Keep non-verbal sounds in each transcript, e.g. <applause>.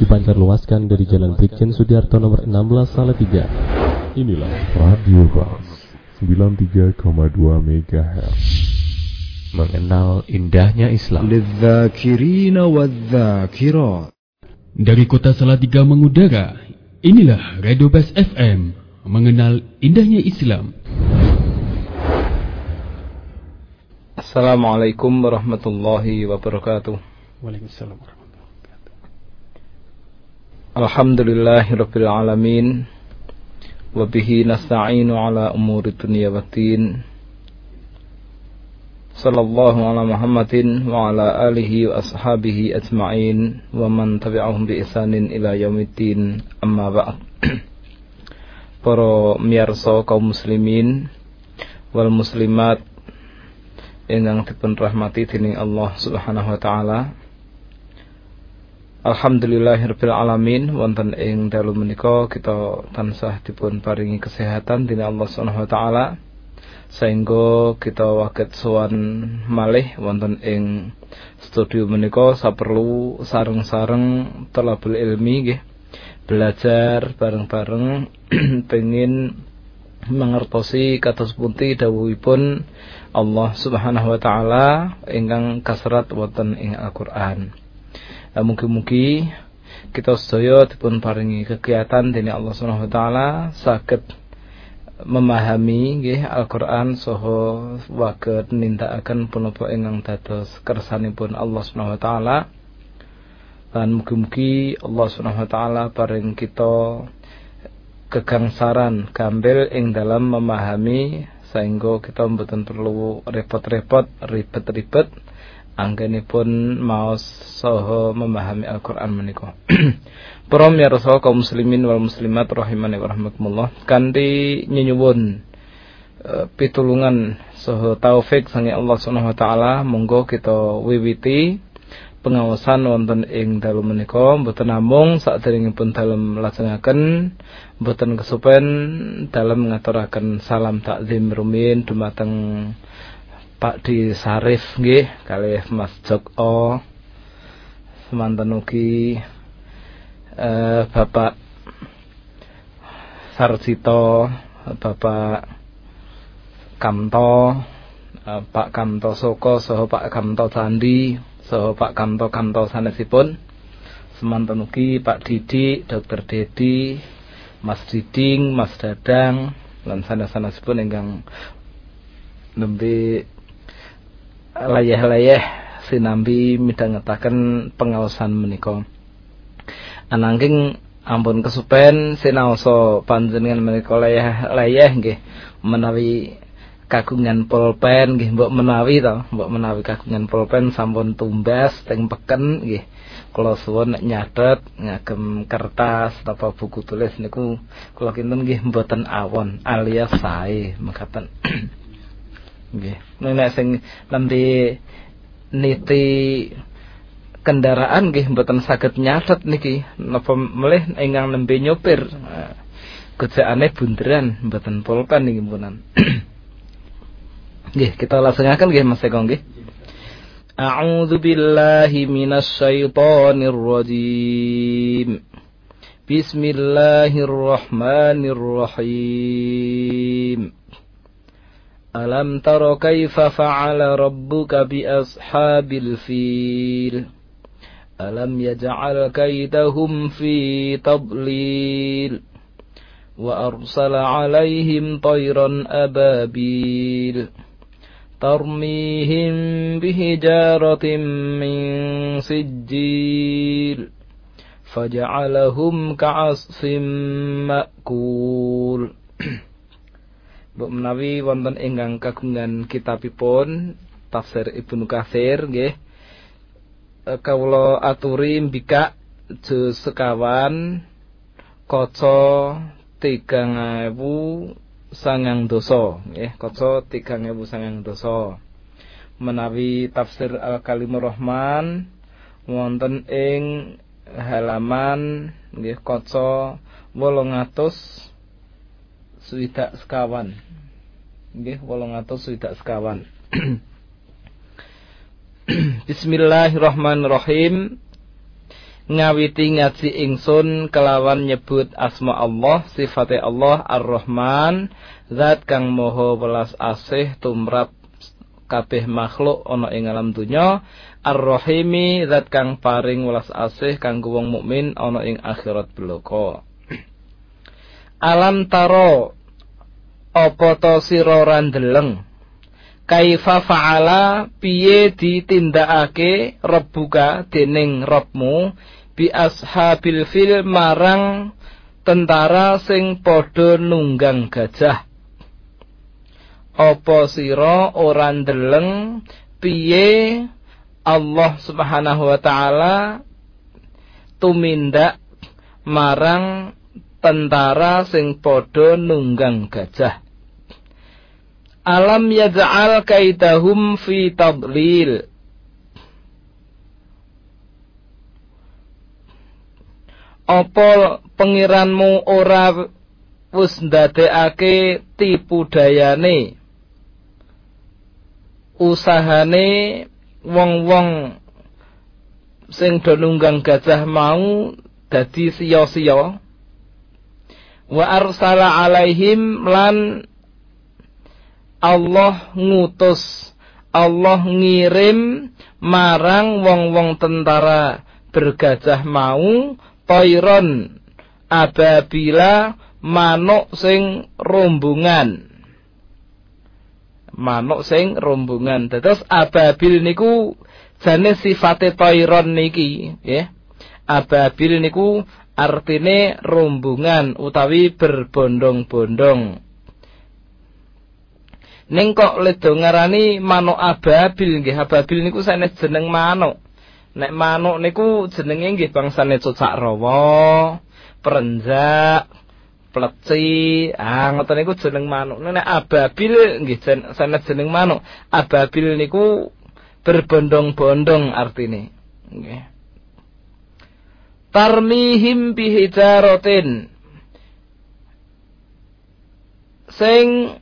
dipancar luaskan dari Jalan Brigjen Sudiarto nomor 16 Salatiga. Inilah Radio Bas 93,2 MHz. Mengenal indahnya Islam. Dari kota Salatiga mengudara, inilah Radio Bas FM. Mengenal indahnya Islam. Assalamualaikum warahmatullahi wabarakatuh. Waalaikumsalam warahmatullahi wabarakatuh. Alhamdulillahirabbil alamin. Wa bihi nasta'inu ala umuri dunya waddin. Sallallahu ala Muhammadin wa ala alihi wa ashabihi ajma'in wa man tabi'ahum bi ihsanin ila yaumiddin. Amma ba'd. <clears throat> Para miyarsa kaum muslimin wal muslimat ingkang dipun rahmati dening Allah Subhanahu wa taala. Alhamdulillahirabbil alamin. Wonten ing dalu menika kita tansah dipun paringi kesehatan dening Allah Subhanahu wa taala. Sehingga kita waket sowan malih wonten ing studio menika saperlu sareng-sareng telabul ilmi nggih. Belajar bareng-bareng <clears throat> pengin mengertosi kados pundi dawuhipun Allah Subhanahu wa taala ingkang kasrat wonten ing Al-Qur'an. Mugi-mugi kita sedaya dipun paringi kegiatan dening Allah Subhanahu wa taala saged memahami nggih Al-Qur'an saha waget nindakaken punapa ingkang dados kersanipun Allah Subhanahu wa taala. Dan mugi-mugi Allah Subhanahu wa taala paring kita kegangsaran gambil ing dalam memahami sehingga kita mboten perlu repot-repot ribet-ribet anggenipun maos saha memahami Al-Qur'an menika. <clears throat> Para miyarsa kaum muslimin wal muslimat rahimani wa rahmatullah kanthi nyuwun uh, pitulungan saha taufik sange Allah Subhanahu wa taala monggo kita wiwiti pengawasan wonten ing dalu menika mboten namung saderengipun dalem lajengaken mboten kesupen dalem ngaturaken salam takzim rumin dumateng Pak Di Sarif nggih kalih Mas Joko semanten ugi eh, Bapak Sarjito Bapak Kamto eh, Pak Kamto Soko saha Pak Kamto Candi so Pak Kanto Kanto sanesipun. Semanten ugi Pak Didi, Dokter Dedi, Mas Diding, Mas Dadang lan sanes-sanesipun ingkang nembe layah-layah sinambi midhangetaken pengawasan menika. Ananging ampun kesupen sinaosa panjenengan menika layah-layah nggih menawi kagungan pulpen nggih mbok menawi to mbok menawi kagungan pulpen sampun tumbas teng peken nggih. Kula suwun nyatet ngagem kertas atau buku tulis niku. Kula kinten nggih mboten awon alias sae mekaten <clears throat> nggih nek sing nembe niti kendaraan nggih mboten saged nyatet niki napa melih ingkang nembe nyopir kerjaane bunderan mboten pulpen niki punan <coughs> Nggih, kita langsungaken nggih Mas Eko nggih. A'udzu billahi minasy syaithanir rajim. Bismillahirrahmanirrahim. ألم تر كيف فعل ربك بأصحاب الفيل؟ ألم يجعل كيدهم في تضليل؟ وأرسل عليهم طيرا أبابيل ترميهم بحجارة من سجيل فجعلهم كعصف مأكول. <clears throat> Bu menawi wonten ingkang kagungan kitabipun tafsir Ibnu Katsir nggih. Kawula aturi mbikak juz sekawan kaca tigang ewu sangang dosa nggih. Kaca tigang ewu sangang dosa. Menawi tafsir al kalimur rahman wonten ing halaman nggih kaca 800 swidak sekawan. Nggih 800 swidak sekawan. <clears throat> Bismillahirrahmanirrahim. Ngawiti ngaji ingsun kelawan nyebut asma Allah sifate Allah Ar-Rahman. Zat kang moho welas asih tumrap kabeh makhluk ana ing alam dunya Ar-Rahimi zat kang paring welas asih kanggo wong mukmin ana ing akhirat belaka. <clears throat> Alam taro apa to sira randeleng? Kaifa fa'ala? Piye ditindakake rebuka dening Rabbmu? Bi ashabil fil marang tentara sing padha nunggang gajah. Apa sira ora ndeleng? Piye? Allah Subhanahu wa taala tumindak marang tentara sing padha nunggang gajah. Alam yaj'al kaidahum fi tadlil. Apa pengiranmu ora wis ndadekake tipu dayane usahane wong-wong sing do nunggang gajah mau dadi sia-sia wa arsala alaihim lan Allah ngutus Allah ngirim marang wong-wong tentara bergajah mau toiron ababila manuk sing rombongan manuk sing rombongan. Terus ababil niku jane sifate toiron niki, ya. Ababil niku artine rombongan utawi berbondong-bondong. Ning kok ledo ngarani manuk ababil nggih. Ababil niku sanes jeneng manuk. Nek manuk niku jenenge nggih bangsane cocak rawa, perenjak, pleci ah ngoten niku jeneng manuk nek ababil nggih sanes jeneng manuk ababil niku berbondong-bondong artine nggih tarmihim bihijaratin sing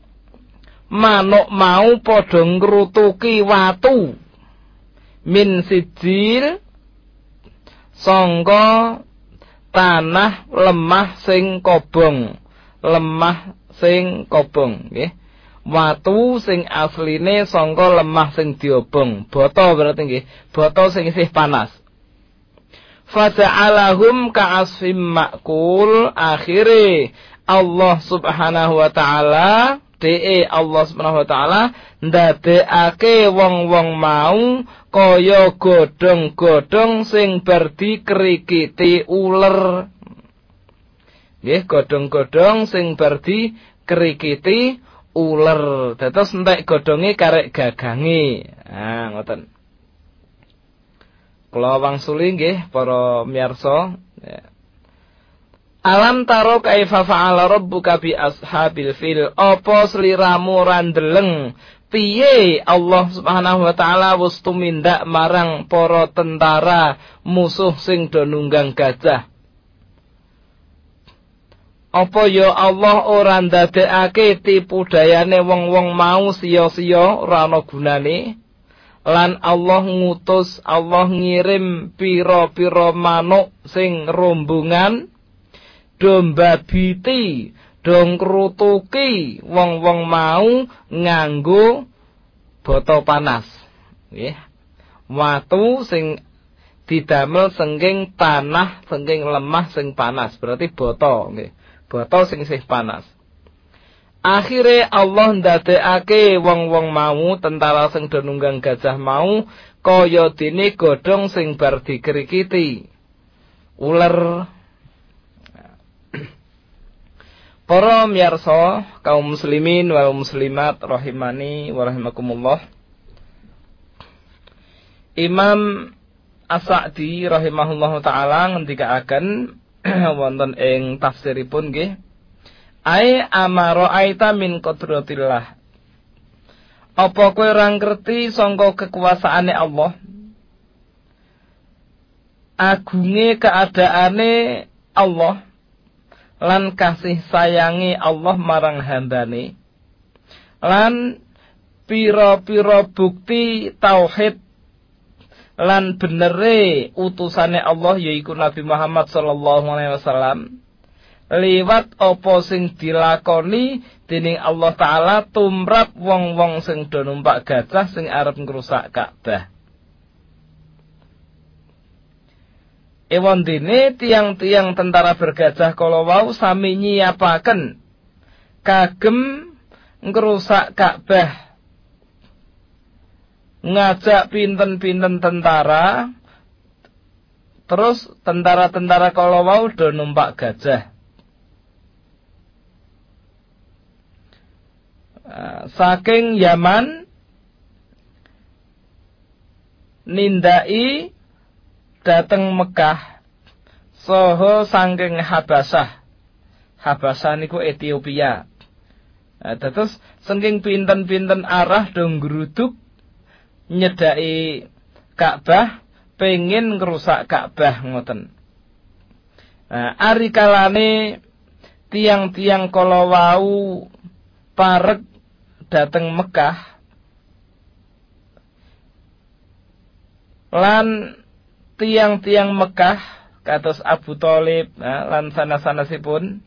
manuk mau padha ngrutuki watu. Min sijil sangka tanah lemah sing kobong. Lemah sing kobong nggih. Watu sing asline sangka lemah sing diobong. Bata berarti nggih bata sing isih panas Faja'alahum ka'asfim makul akhire Allah subhanahu wa ta'ala de Allah Subhanahu wa taala ndadekake wong-wong mau kaya godhong-godhong sing bar dikrikiti uler. Nggih, godhong-godhong sing bar dikrikiti uler. Dados entek godhonge karek gagange. Ah, ngoten. Kula wangsuli nggih para miyarsa, ya. Alam taro kaifa fa'ala rabbuka bi ashabil fil. Apa sliramu randeleng piye Allah Subhanahu wa taala wis tumindak marang para tentara musuh sing do nunggang gajah. Apa ya Allah ora ndadekake tipu dayane wong-wong mau sia-sia ora ana gunane? Lan Allah ngutus, Allah ngirim pira-pira manuk sing rombongan domba biti dong krutuki wong-wong mau nganggo boto panas. Nggih. Watu sing didamel sengking tanah sengking lemah sing panas. Berarti boto nggih. Boto sing sih panas Akhire Allah ndadekake wong-wong mau tentara sing do nunggang gajah mau kaya dene godhong sing bar dikrikiti ular Para miyarsa kaum muslimin wal muslimat rahimani wa rahimakumullah. Imam As-Sa'di rahimahullah taala ngendikaaken <clears throat> wonten ing tafsiripun nggih Ai amaro aita min qudratillah. Apa kowe ora ngerti sangka kekuasaane Allah? Agunge keadaane Allah lan kasih sayangi Allah marang hambane lan piro-piro bukti tauhid lan benere utusane Allah yaiku Nabi Muhammad sallallahu alaihi wasallam liwat apa sing dilakoni dening Allah taala tumrap wong-wong sing do numpak gajah sing arep ngrusak Ka'bah. Ewan dene tiang-tiang tentara bergajah kalau wau sami nyiapaken kagem ngrusak Ka'bah. Ngajak pinten-pinten tentara terus tentara-tentara kalau wau do gajah. Eh, saking Yaman nindai dateng Mekah. Soho saking Habasah. Habasah niku Ethiopia. Nah, terus saking pinten-pinten arah dong geruduk nyedai Ka'bah pengen ngerusak Ka'bah ngoten. Nah, ari kalane tiang-tiang kalau wau parek dateng Mekah lan tiang-tiang Mekah kados Abu Thalib nah, lan sana-sanasipun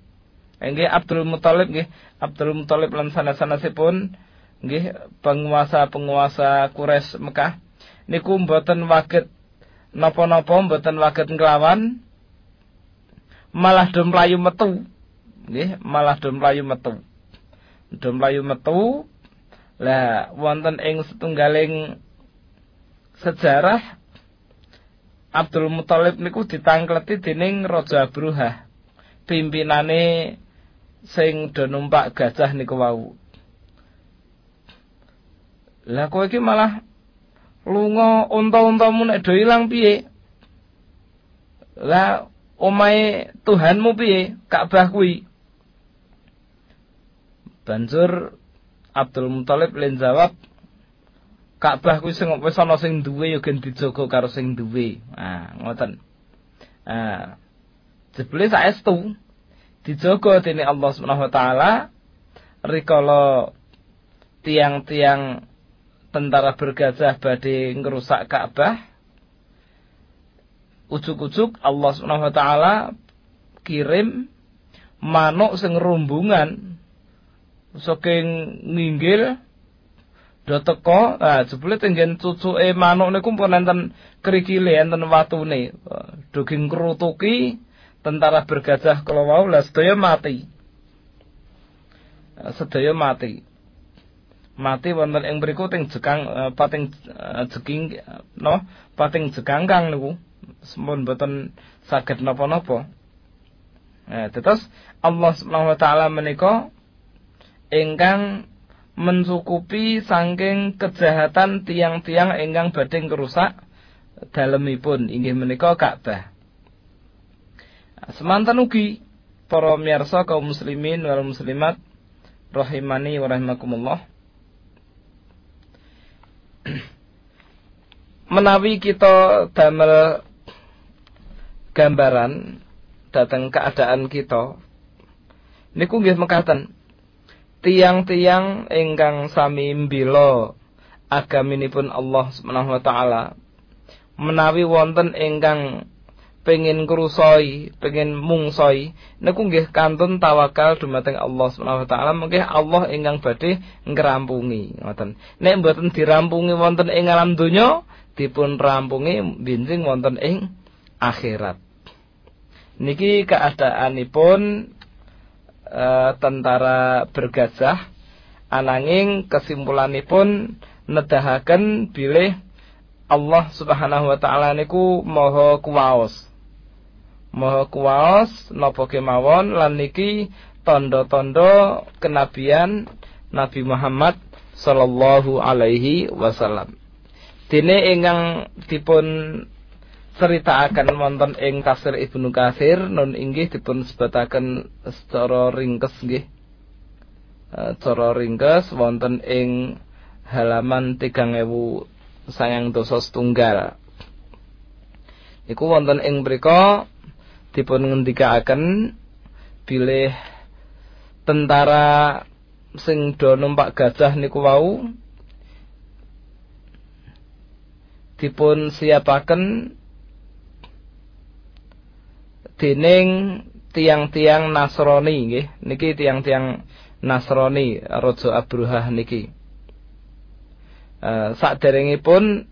nggih Abdul Muthalib nggih Abdul Muthalib lan sana-sanasipun nggih penguasa-penguasa Quraisy Mekah. Niku mboten waget napa-napa mboten waget nglawan malah do mlayu metu nggih malah do mlayu metu. Do mlayu metu lah wonten ing setunggaling sejarah Abdul Muthalib niku ditangkleti dening Raja Abruhah. Pimpinane sing do numpak gajah niku wau. Lah kowe iki malah lunga unta-untamu nek do ilang piye? Lah omahe Tuhanmu piye? Ka'bah kuwi. Banjur Abdul Muthalib len jawab Ka'bah kuwi sing wis ana sing duwe ya gen dijaga karo sing duwe. Ah, ngoten. Ah. Jebule saestu dijaga dening Allah Subhanahu wa taala rikala tiang-tiang tentara bergajah badhe ngerusak Ka'bah. Ujuk-ujuk Allah Subhanahu wa taala kirim manuk sing rumbungan saking nginggil do teko ah jebule tenggen cucuke manuk niku pun enten krikile enten watune. Do ngrutuki tentara bergajah kala wau lah sedaya mati. Sedaya mati. Mati wonten ing mriku teng jekang pating jeking no pating jekangkang niku. Sampun boten saged napa-napa. Nah, terus Allah Subhanahu wa taala menika ingkang mencukupi saking kejahatan tiang-tiang ingkang badhe ngrusak dalemipun inggih menika Ka'bah. Semantan ugi para miyarsa kaum muslimin wal muslimat rahimani wa rahimakumullah. <clears throat> Menawi kita damel gambaran datang keadaan kita niku nggih mekaten tiang-tiang ingkang sami mbila agaminipun Allah Subhanahu wa taala menawi wonten ingkang pengen krusoi, pengen mungsoi, niku nggih kantun tawakal dumateng Allah Subhanahu wa taala mengke Allah ingkang badhe ngrampungi ngoten. Nek mboten dirampungi wonten ing alam donya, dipun rampungi binjing wonten ing akhirat. Niki keadaanipun uh, tentara bergajah ananging kesimpulanipun nedahaken bilih Allah Subhanahu wa taala niku maha kuwaos. Maha kuwaos napa kemawon lan niki tanda-tanda kenabian Nabi Muhammad sallallahu alaihi wasallam. Dene ingkang dipun akan wonten ing tafsir Ibnu Katsir nun inggih dipun sebataken secara ringkes nggih. Cara ringkes wonten ing halaman 3000 sayang dosa setunggal. Iku wonten ing mriku dipun ngendikaaken bilih tentara sing do numpak gajah niku wau dipun siapaken dening tiang-tiang Nasrani nggih. Niki tiang-tiang Nasrani Raja Abruhah niki. Uh, saderengipun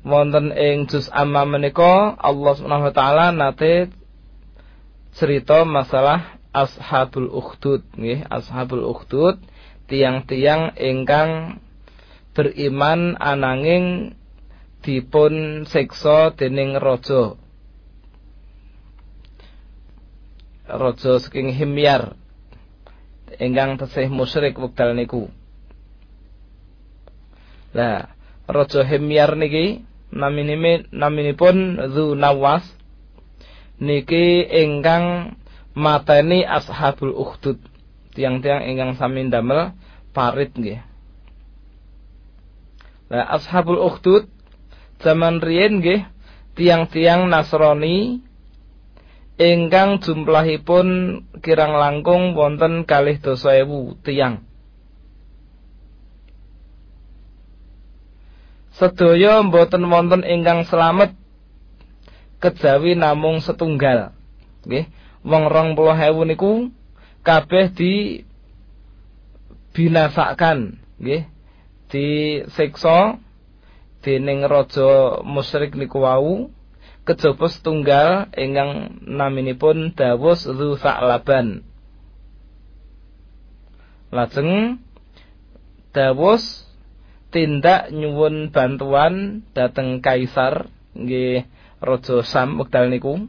wonten ing juz amma menika Allah Subhanahu wa taala nate cerita masalah ashabul ukhdud nggih. Ashabul ukhdud tiang-tiang ingkang beriman ananging dipun siksa dening raja raja saking Himyar ingkang tesih musyrik wekdal niku. Lah, raja Himyar niki naminipun naminipun Dzu Nawas niki ingkang mateni ashabul ukhdud tiang-tiang ingkang sami damel parit nggih. Lah ashabul ukhdud zaman riyen nggih tiang-tiang Nasrani ingkang jumlahipun kirang langkung wonten kalih dosa ewu tiang. Sedaya mboten wonten ingkang selamat kejawi namung setunggal. Nggih, wong rong puluh ewu niku kabeh di binasakan, nggih, disiksa dening raja musyrik niku wau kejaba setunggal ingkang naminipun Dawus Dzu Sa'laban. Lajeng Dawus tindak nyuwun bantuan dateng kaisar nggih Raja Sam wekdal niku.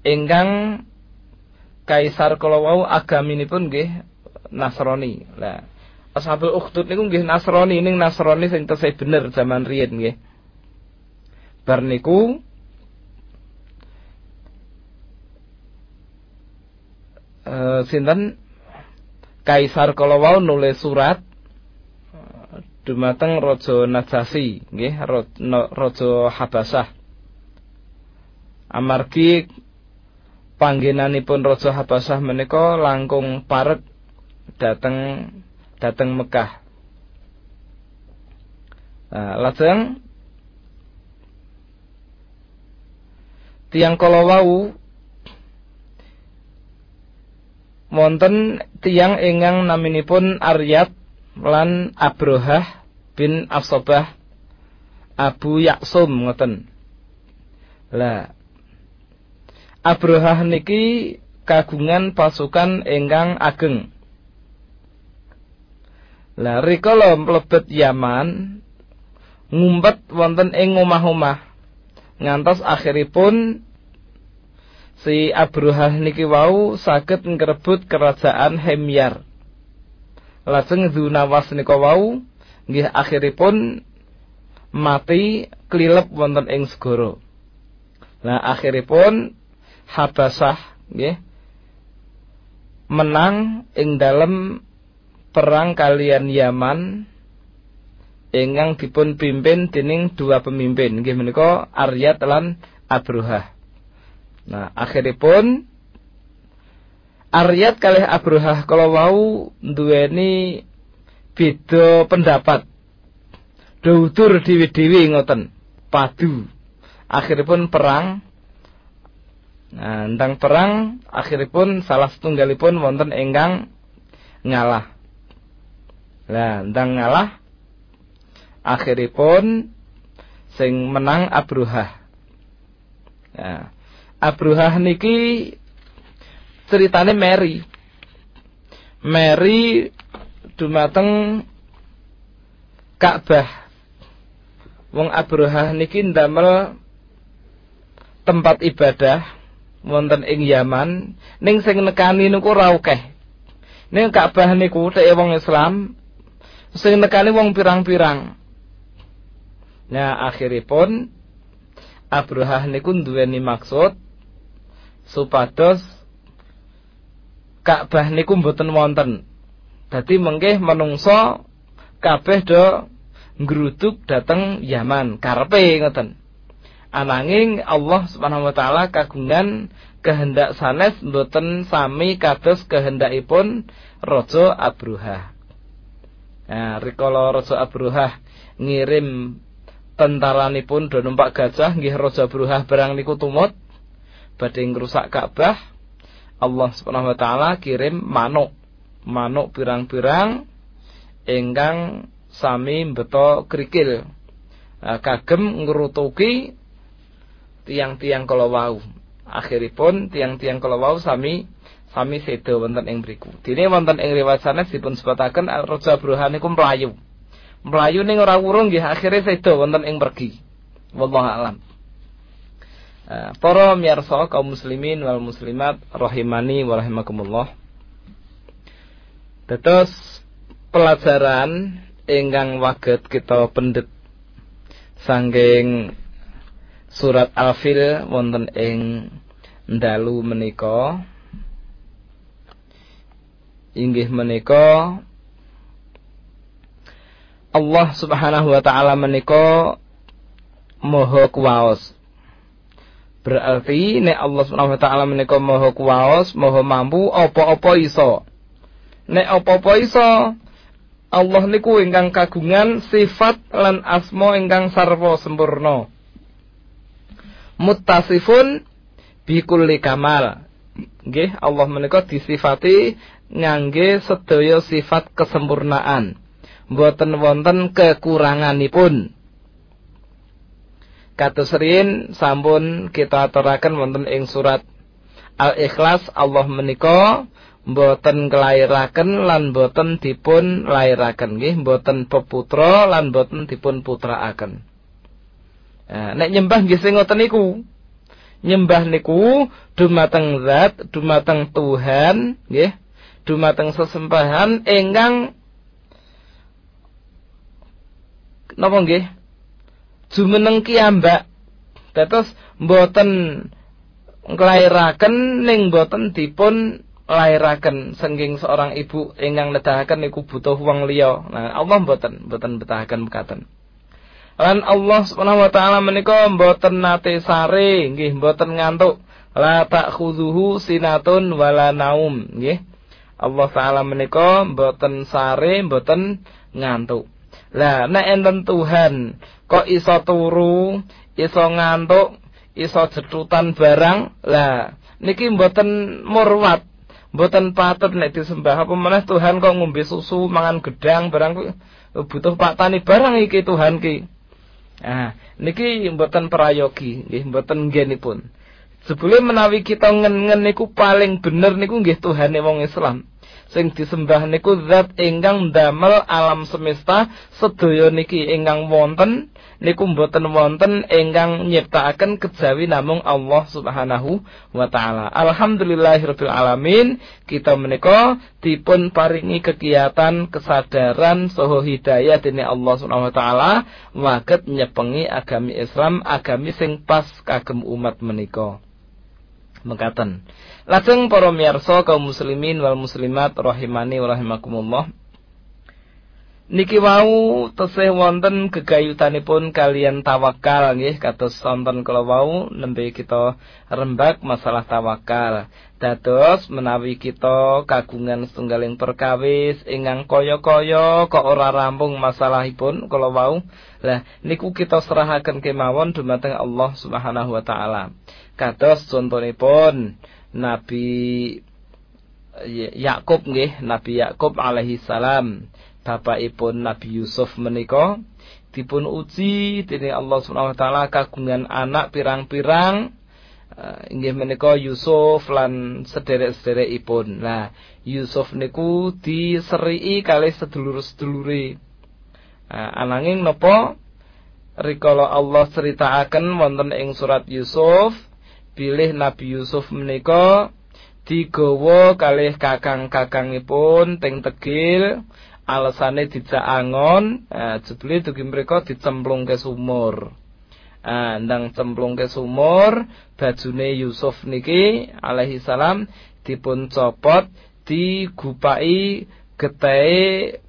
Ingkang kaisar kala wau agaminipun nggih Nasrani. Lah Ashabul Ukhdud niku nggih Nasrani ning Nasrani sing tesih bener zaman riyin nggih bar niku uh, sinten Kaisar kala wau nulis surat uh, dumateng Raja Najasi nggih Raja Habasah amargi panggenanipun Raja Habasah menika langkung parek dateng dateng Mekah. Nah, lajeng tiang kala wau wonten tiang ingkang naminipun Aryat lan Abrohah bin Afsobah Abu Yaksum ngoten. Lah Abrohah niki kagungan pasukan ingkang ageng. Lah rikala mlebet Yaman ngumpet wonten ing omah-omah ngantos akhiripun si Abruhah niki wau saged ngrebut kerajaan Hemyar. Lajeng Zunawas nika wau nggih akhiripun mati klilep wonten ing segara. Nah akhiripun Habasah nggih menang ing dalam perang kalian Yaman ingkang dipun pimpin dening dua pemimpin nggih menika Aryat lan Abruhah. Nah, akhiripun Aryat kalih Abruhah kalau mau duweni beda pendapat. Doutur dewi-dewi ngoten, padu. Akhiripun perang Nah, tentang perang akhiripun salah setunggalipun wonten ingkang ngalah. Nah, tentang ngalah akhiripun sing menang Abruhah. Ya. Abruhah niki ceritane Mary. Mary dumateng Ka'bah. Wong Abruhah niki ndamel tempat ibadah wonten ing Yaman ning sing nekani niku ora akeh. Ning Ka'bah niku teke wong Islam sing nekani wong pirang-pirang. Nah, akhiripun Abruhah niku duweni maksud supados Ka'bah niku mboten wonten. Dadi mengke menungso kabeh do ngruduk dateng Yaman, karepe ngoten. Ananging Allah Subhanahu wa taala kagungan kehendak sanes mboten sami kados kehendakipun Raja Abruhah. Nah, rikala Raja Abruhah ngirim tentaranipun do numpak gajah nggih Raja Abruhah barang niku tumut badhe ngrusak Ka'bah. Allah Subhanahu wa taala kirim manuk. Manuk pirang-pirang ingkang sami beto krikil. Nah, kagem ngrutuki tiang-tiang kala wau. Akhiripun tiang-tiang kala wau sami sami sedo wonten ing mriku. Dene wonten ing riwayat sanes dipun sebataken Raja Bruhan niku mlayu. Mlayu ning ora wurung nggih akhire sedo wonten ing pergi. Wallahu alam. Uh, para miyarsa kaum muslimin wal muslimat rahimani wa rahimakumullah. Tetes pelajaran ingkang waget kita pendet sangking surat Al-Fil wonten ing dalu menika inggih menika Allah Subhanahu wa taala menika maha kuwaos. Berarti nek Allah Subhanahu wa taala menika maha kuwaos, maha mampu apa-apa iso. Nek apa-apa iso, Allah niku ingkang kagungan sifat lan asma ingkang sarwa sempurna. Muttasifun bi kulli kamal. Nggih, Allah menika disifati ngangge sedaya sifat kesempurnaan. Mboten wonten kekuranganipun. Kados rin sampun kita aturaken wonten ing surat Al-Ikhlas Allah menika mboten kelairaken lan mboten dipun lairaken nggih mboten peputra lan mboten dipun putraaken. Nah, nek nyembah nggih sing ngoten niku. Nyembah niku dumateng zat, dumateng Tuhan nggih dumateng sesembahan ingkang napa nggih? Jumeneng kiambak dados mboten nglairaken ning mboten dipun lairaken sengking seorang ibu ingkang nedahaken niku butuh wong liya. Nah Allah mboten mboten betahaken mekaten. Lan Allah Subhanahu wa taala menika mboten nate sare nggih mboten ngantuk. La ta'khudhuhu sinatun wala naum nggih. Allah taala menika mboten sare mboten ngantuk. Lah nek enten Tuhan kok iso turu, iso ngantuk, iso jetutan barang, lah niki mboten murwat, mboten patut nek disembah apa meneh Tuhan kok ngombe susu, mangan gedang barang butuh pak tani barang iki Tuhan ki. Ah, niki mboten prayogi, nggih mboten nggenipun. Sebelum menawi kita ngen-ngen niku paling bener niku nggih Tuhane wong Islam sing disembah niku zat ingkang damel alam semesta sedaya niki ingkang wonten niku mboten wonten ingkang nyiptakaken kejawi namung Allah Subhanahu wa taala. Alhamdulillahirabbil alamin. Kita menika dipun paringi kegiatan kesadaran saha hidayah dening Allah Subhanahu wa taala waget nyepengi agami Islam, agami sing pas kagem umat menika. Mekaten. Lajeng para miyarsa kaum muslimin wal muslimat rahimani wa rahimakumullah. Niki wau tesih wonten gegayutanipun kalian tawakal nggih kados sonten kala wau nembe kita rembak masalah tawakal. Dados menawi kita kagungan setunggaling perkawis ingkang kaya-kaya kok ora rampung masalahipun kala wau. Lah niku kita serahaken kemawon dumateng Allah Subhanahu wa taala. Kados contonipun Nabi Yakub nggih, Nabi Yakub alaihi salam, bapakipun Nabi Yusuf menika dipun uji dening Allah Subhanahu wa taala kagungan anak pirang-pirang inggih menika Yusuf lan sederek-sederekipun. Nah, Yusuf niku diserii kalih sedulur-sedulure. Uh, ananging napa rikala Allah ceritakaken wonten ing surat Yusuf bilih Nabi Yusuf menika digawa kalih kakang-kakangipun teng tegil alasane dijak angon eh, jebule dugi mereka dicemplung ke sumur. Eh, ndang cemplung ke sumur bajune Yusuf niki alaihi salam dipun copot digupai getai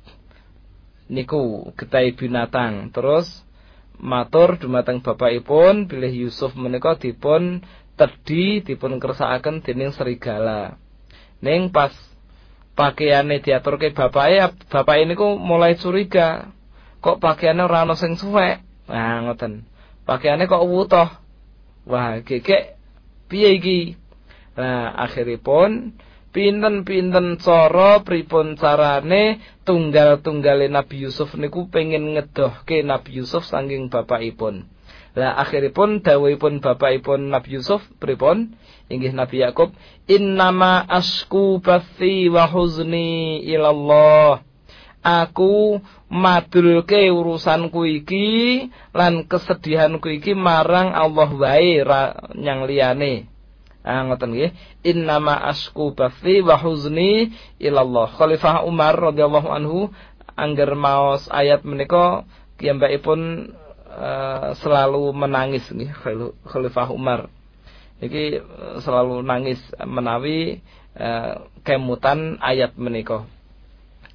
niku getai binatang. Terus matur dumateng bapakipun bilih Yusuf menika dipun tedhi dipun kersakaken dening serigala. Ning pas pakaiane diaturke bapake bapak ini ku mulai curiga kok pakaiannya ora ana sing suwek nah ngoten pakaiannya kok wutoh wah keke piye iki nah akhiripun pinten-pinten cara pripun carane tunggal-tunggale Nabi Yusuf niku pengen ngedohke Nabi Yusuf saking bapakipun. Lah akhiripun dawuhipun bapakipun Nabi Yusuf pripun? Inggih Nabi Yakub, "Innama asku bathi wa huzni ilallah." Aku madulke urusanku iki lan kesedihanku iki marang Allah wae nyang liyane. Ah ngoten nggih. Innama asku bathi wa huzni ilallah. Khalifah Umar radhiyallahu anhu angger maos ayat menika pun uh, selalu menangis nggih Khalifah Umar. Iki uh, selalu nangis menawi uh, kemutan ayat menika.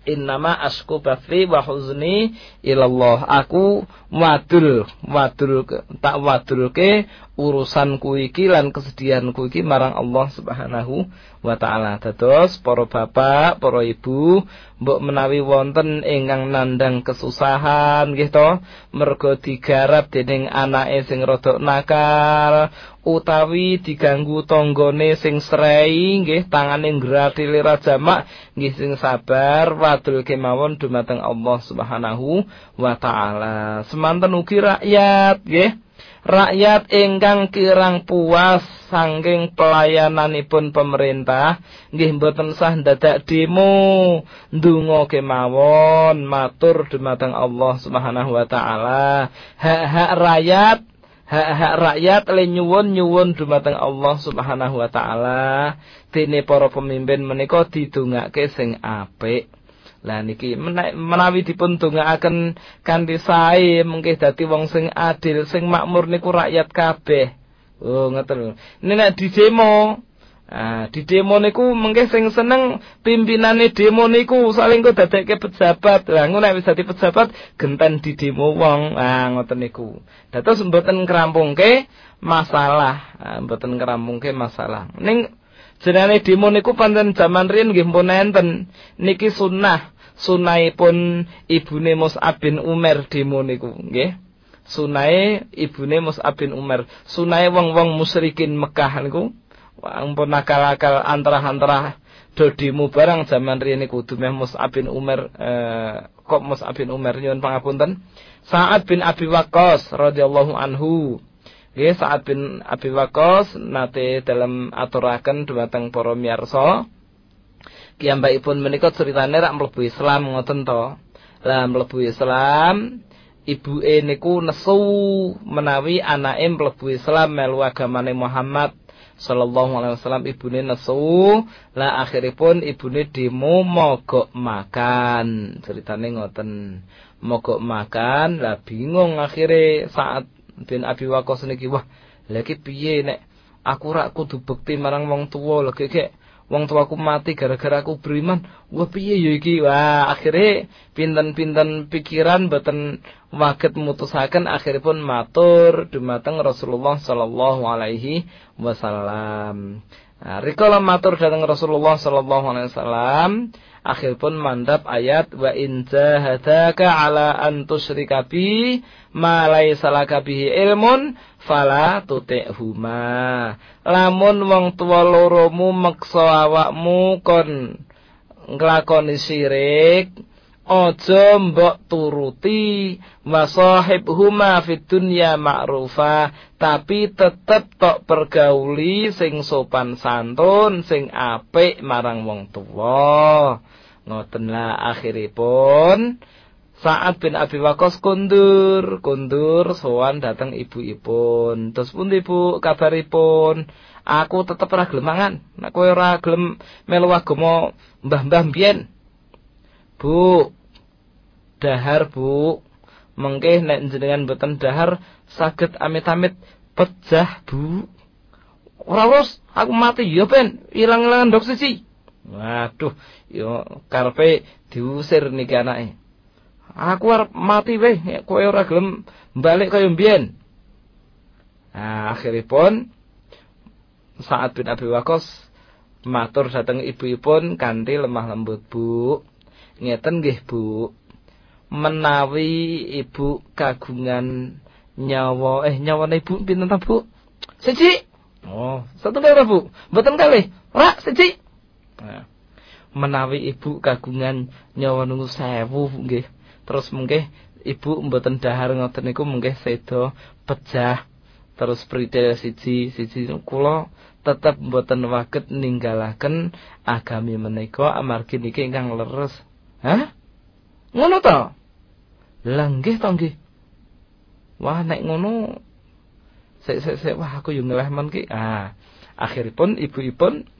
Innama asku bathi wa huzni ilallah. Aku wadul, wadul tak wadul ke urusanku iki lan kesedihanku iki marang Allah Subhanahu wa taala. Dados para bapak, para ibu, mbok menawi wonten ingkang nandang kesusahan nggih to, mergo digarap dening anake sing rada nakal utawi diganggu tanggane sing srei nggih tangane ngratili rajamak nggih sing sabar wadul kemawon dumateng Allah Subhanahu wa taala. Semanten ugi rakyat nggih rakyat ingkang kirang puas saking pelayananipun pemerintah nggih mboten sah dadak demo. Ndonga kemawon matur dumateng Allah Subhanahu wa taala. Hak-hak rakyat hak-hak rakyat le nyuwun nyuwun dumateng Allah Subhanahu wa taala. Dene para pemimpin menika didongake sing apik lah niki menawi dipun dongaaken kanthi sae mengke dadi wong sing adil, sing makmur niku rakyat kabeh. Oh, ngoten. Nek di demo Ah, di demo niku mengke sing seneng pimpinane demo niku saling kok dadekke pejabat. Lah ngono nek wis dadi pejabat genten di demo wong. Ah ngoten niku. Dados mboten krampungke masalah, ah, mboten krampungke masalah. Ning jenenge demo niku pancen jaman riyen nggih mpun enten. Niki sunnah sunahipun ibune Mus'ab bin Umar demo niku nggih. Sunahe ibune Mus'ab bin Umar sunahe wong-wong musyrikin Mekah niku ampun nakal-akal antara-antara do demo barang zaman riyen niku dumeh Mus'ab bin Umar eh, kok Mus'ab bin Umar nyuwun pangapunten? Sa'ad bin Abi Waqqas radhiyallahu anhu. Nggih Sa'ad bin Abi Waqqas nate dalam aturaken dumateng para miyarsa pun menika ceritane rak mlebu Islam ngoten to. Lah mlebu Islam, ibuke niku nesu menawi anake mlebu Islam melu agamane Muhammad sallallahu alaihi wasallam nesu. Lah akhiripun ibune demo mogok makan ceritane ngoten. Mogok makan lah bingung akhire saat bin Abi Waqqas niki wah lagi piye nek? Aku rak kudu bekti marang wong tuwa. Lho kek wong tuaku mati gara-gara aku beriman. Wah piye yo iki? Wah akhirnya pinten-pinten pikiran boten waget mutusaken akhiripun matur dumateng Rasulullah sallallahu alaihi wasallam. Nah, rikala matur dateng Rasulullah sallallahu alaihi wasallam akhiripun mandap ayat wa in jahadaka ala an tusyrika bi ma laisa ilmun fala huma lamun wong tuwa loromu meksa awakmu kon nglakoni syirik Ojo mbok turuti. Wasahib huma fid dunya ma'rufa tapi tetep tok pergauli sing sopan santun sing apik marang wong tuwa ngoten lah akhiripun Saat bin Abi Waqqas kundur, kundur sowan datang ibu-ipun. Terus pun ibu kabaripun, aku tetep ora gelem mangan. Nek kowe ora gelem melu agama mbah-mbah mbiyen. Bu, dahar Bu. Mengke nek jenengan boten dahar saged amit-amit pecah Bu. Ora aku mati ya ben, ilang-ilangan dok siji. Waduh, yo karepe diusir niki anake. Aku arep mati weh, kowe ora gelem balik kaya mbiyen. Nah, akhiripun saat bin Abi Waqqas matur dhateng ibu-ipun kanthi lemah lembut Bu. Ngeten nggih Bu. Menawi ibu kagungan nyawa eh nyawane ibu pinten ta Bu? Siji. Oh satu kali Bu? Mboten kali? Ora siji menawi ibu kagungan nyawa nunggu sewu nggih terus mungkin ibu mboten dahar ngoten niku mungkin sedo pecah terus pride siji siji kula tetep mboten waget ninggalaken agami menika amargi niki ingkang leres. Hah? Ngono to? Lah nggih to nggih. Wah nek ngono sik sik sik wah aku yo ngeleh men ki. Ah, akhiripun ibu-ipun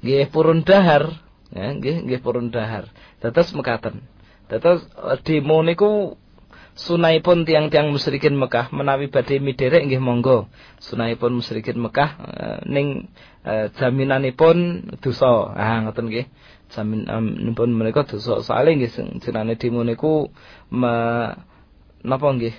nggih purun dahar, ya nggih nggih purun dahar. Tetes mekaten. Tetes demo niku sunaipun tiang-tiang musyrikin Mekah menawi badhe miderek nggih monggo. Sunaipun musyrikin Mekah uh, ning uh, jaminanipun dosa. Ah ngoten nggih. Jaminanipun mereka dosa. Soale nggih jenenge demo niku me, napa nggih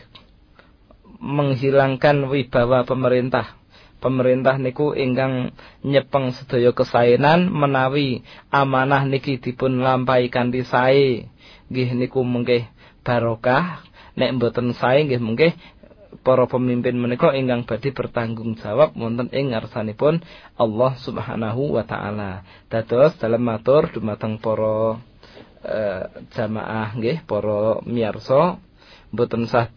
menghilangkan wibawa pemerintah. Pemerintah niku ingkang nyepeng sedaya kesaenan menawi amanah niki dipun lampahi kanthi sae. Nggih niku mengke barokah. Nek mboten sae nggih mengke para pemimpin menika ingkang badhe bertanggung jawab wonten ing ngarsanipun Allah Subhanahu wa taala. Dados dalam matur dumateng para e, jamaah nggih, para miyarsa mboten sah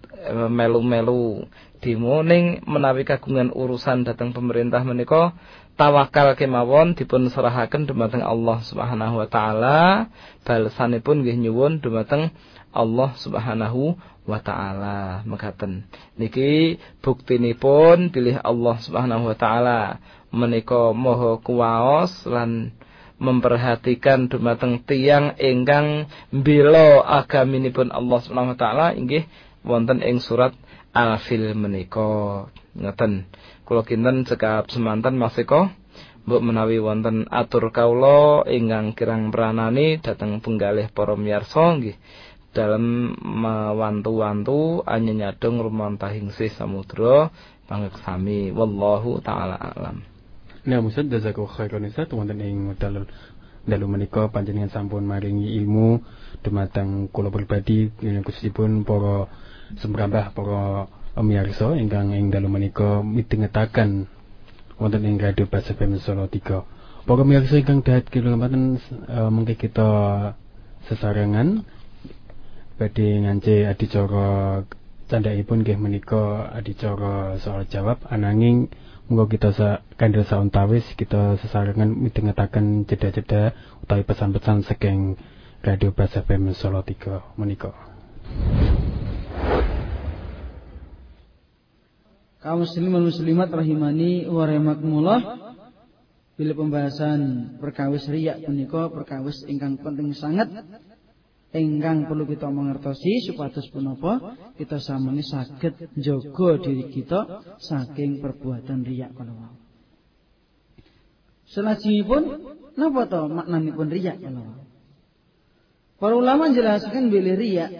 melu-melu demo ning menawi kagungan urusan datang pemerintah menika tawakal kemawon dipun serahaken dumateng Allah Subhanahu wa taala. Balesanipun nggih nyuwun dumateng Allah Subhanahu wa taala. Mekaten. Niki buktinipun pilih Allah Subhanahu wa taala menika moho kuwaos lan memperhatikan dumateng tiang ingkang mbela agaminipun Allah Subhanahu wa taala. Inggih wonten ing surat Al-Fil menika ngoten Kula kinten cekap semanten masiko mbok menawi wonten atur kawula ingkang kirang pranani dhateng penggalih para miyarsa nggih. Dalem mawantu-wantu anyanyadong rumantahing sih samudra pangeksami wallahu taala alam. Nah, Ustaz jazakallahu khairan Ustaz. Wonten ing dalil dalu menika panjenengan sampun maringi ilmu dumateng kula pribadi khususipun para sembrambah para Pemirsa ingkang ing dalu menika mitengetaken wonten ing Radio Bas FM Solo 3. Para pemirsa ingkang dahat kilometer uh, mengke kita sesarengan badhe ngance adicara candhaipun nggih menika adicara soal jawab ananging monggo kita sa kandel sauntawis kita sesarengan mitengetaken jeda-jeda utawi pesan-pesan saking Radio Bas FM Solo 3 menika. Kaum muslimin muslimat rahimani wa rahimakumullah bila pembahasan perkawis riak punika perkawis ingkang penting sangat ingkang perlu kita mengertosi supados punapa kita samani saged jaga diri kita saking perbuatan riak kalau wau. Selajengipun napa to maknanipun riak kalau wau? Para ulama menjelaskan bilih riak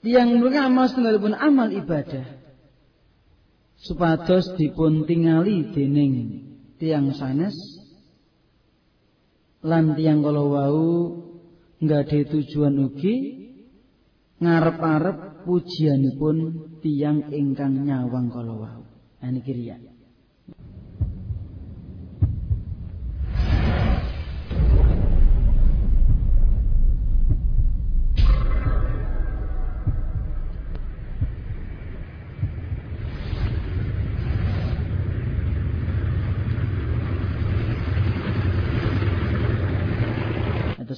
yang merupakan amal setunggalipun amal ibadah supados dipun tingali dening tiang sanes lan tiang kala wau nggade tujuan ugi ngarep-arep pujianipun tiang ingkang nyawang kala wau. Niki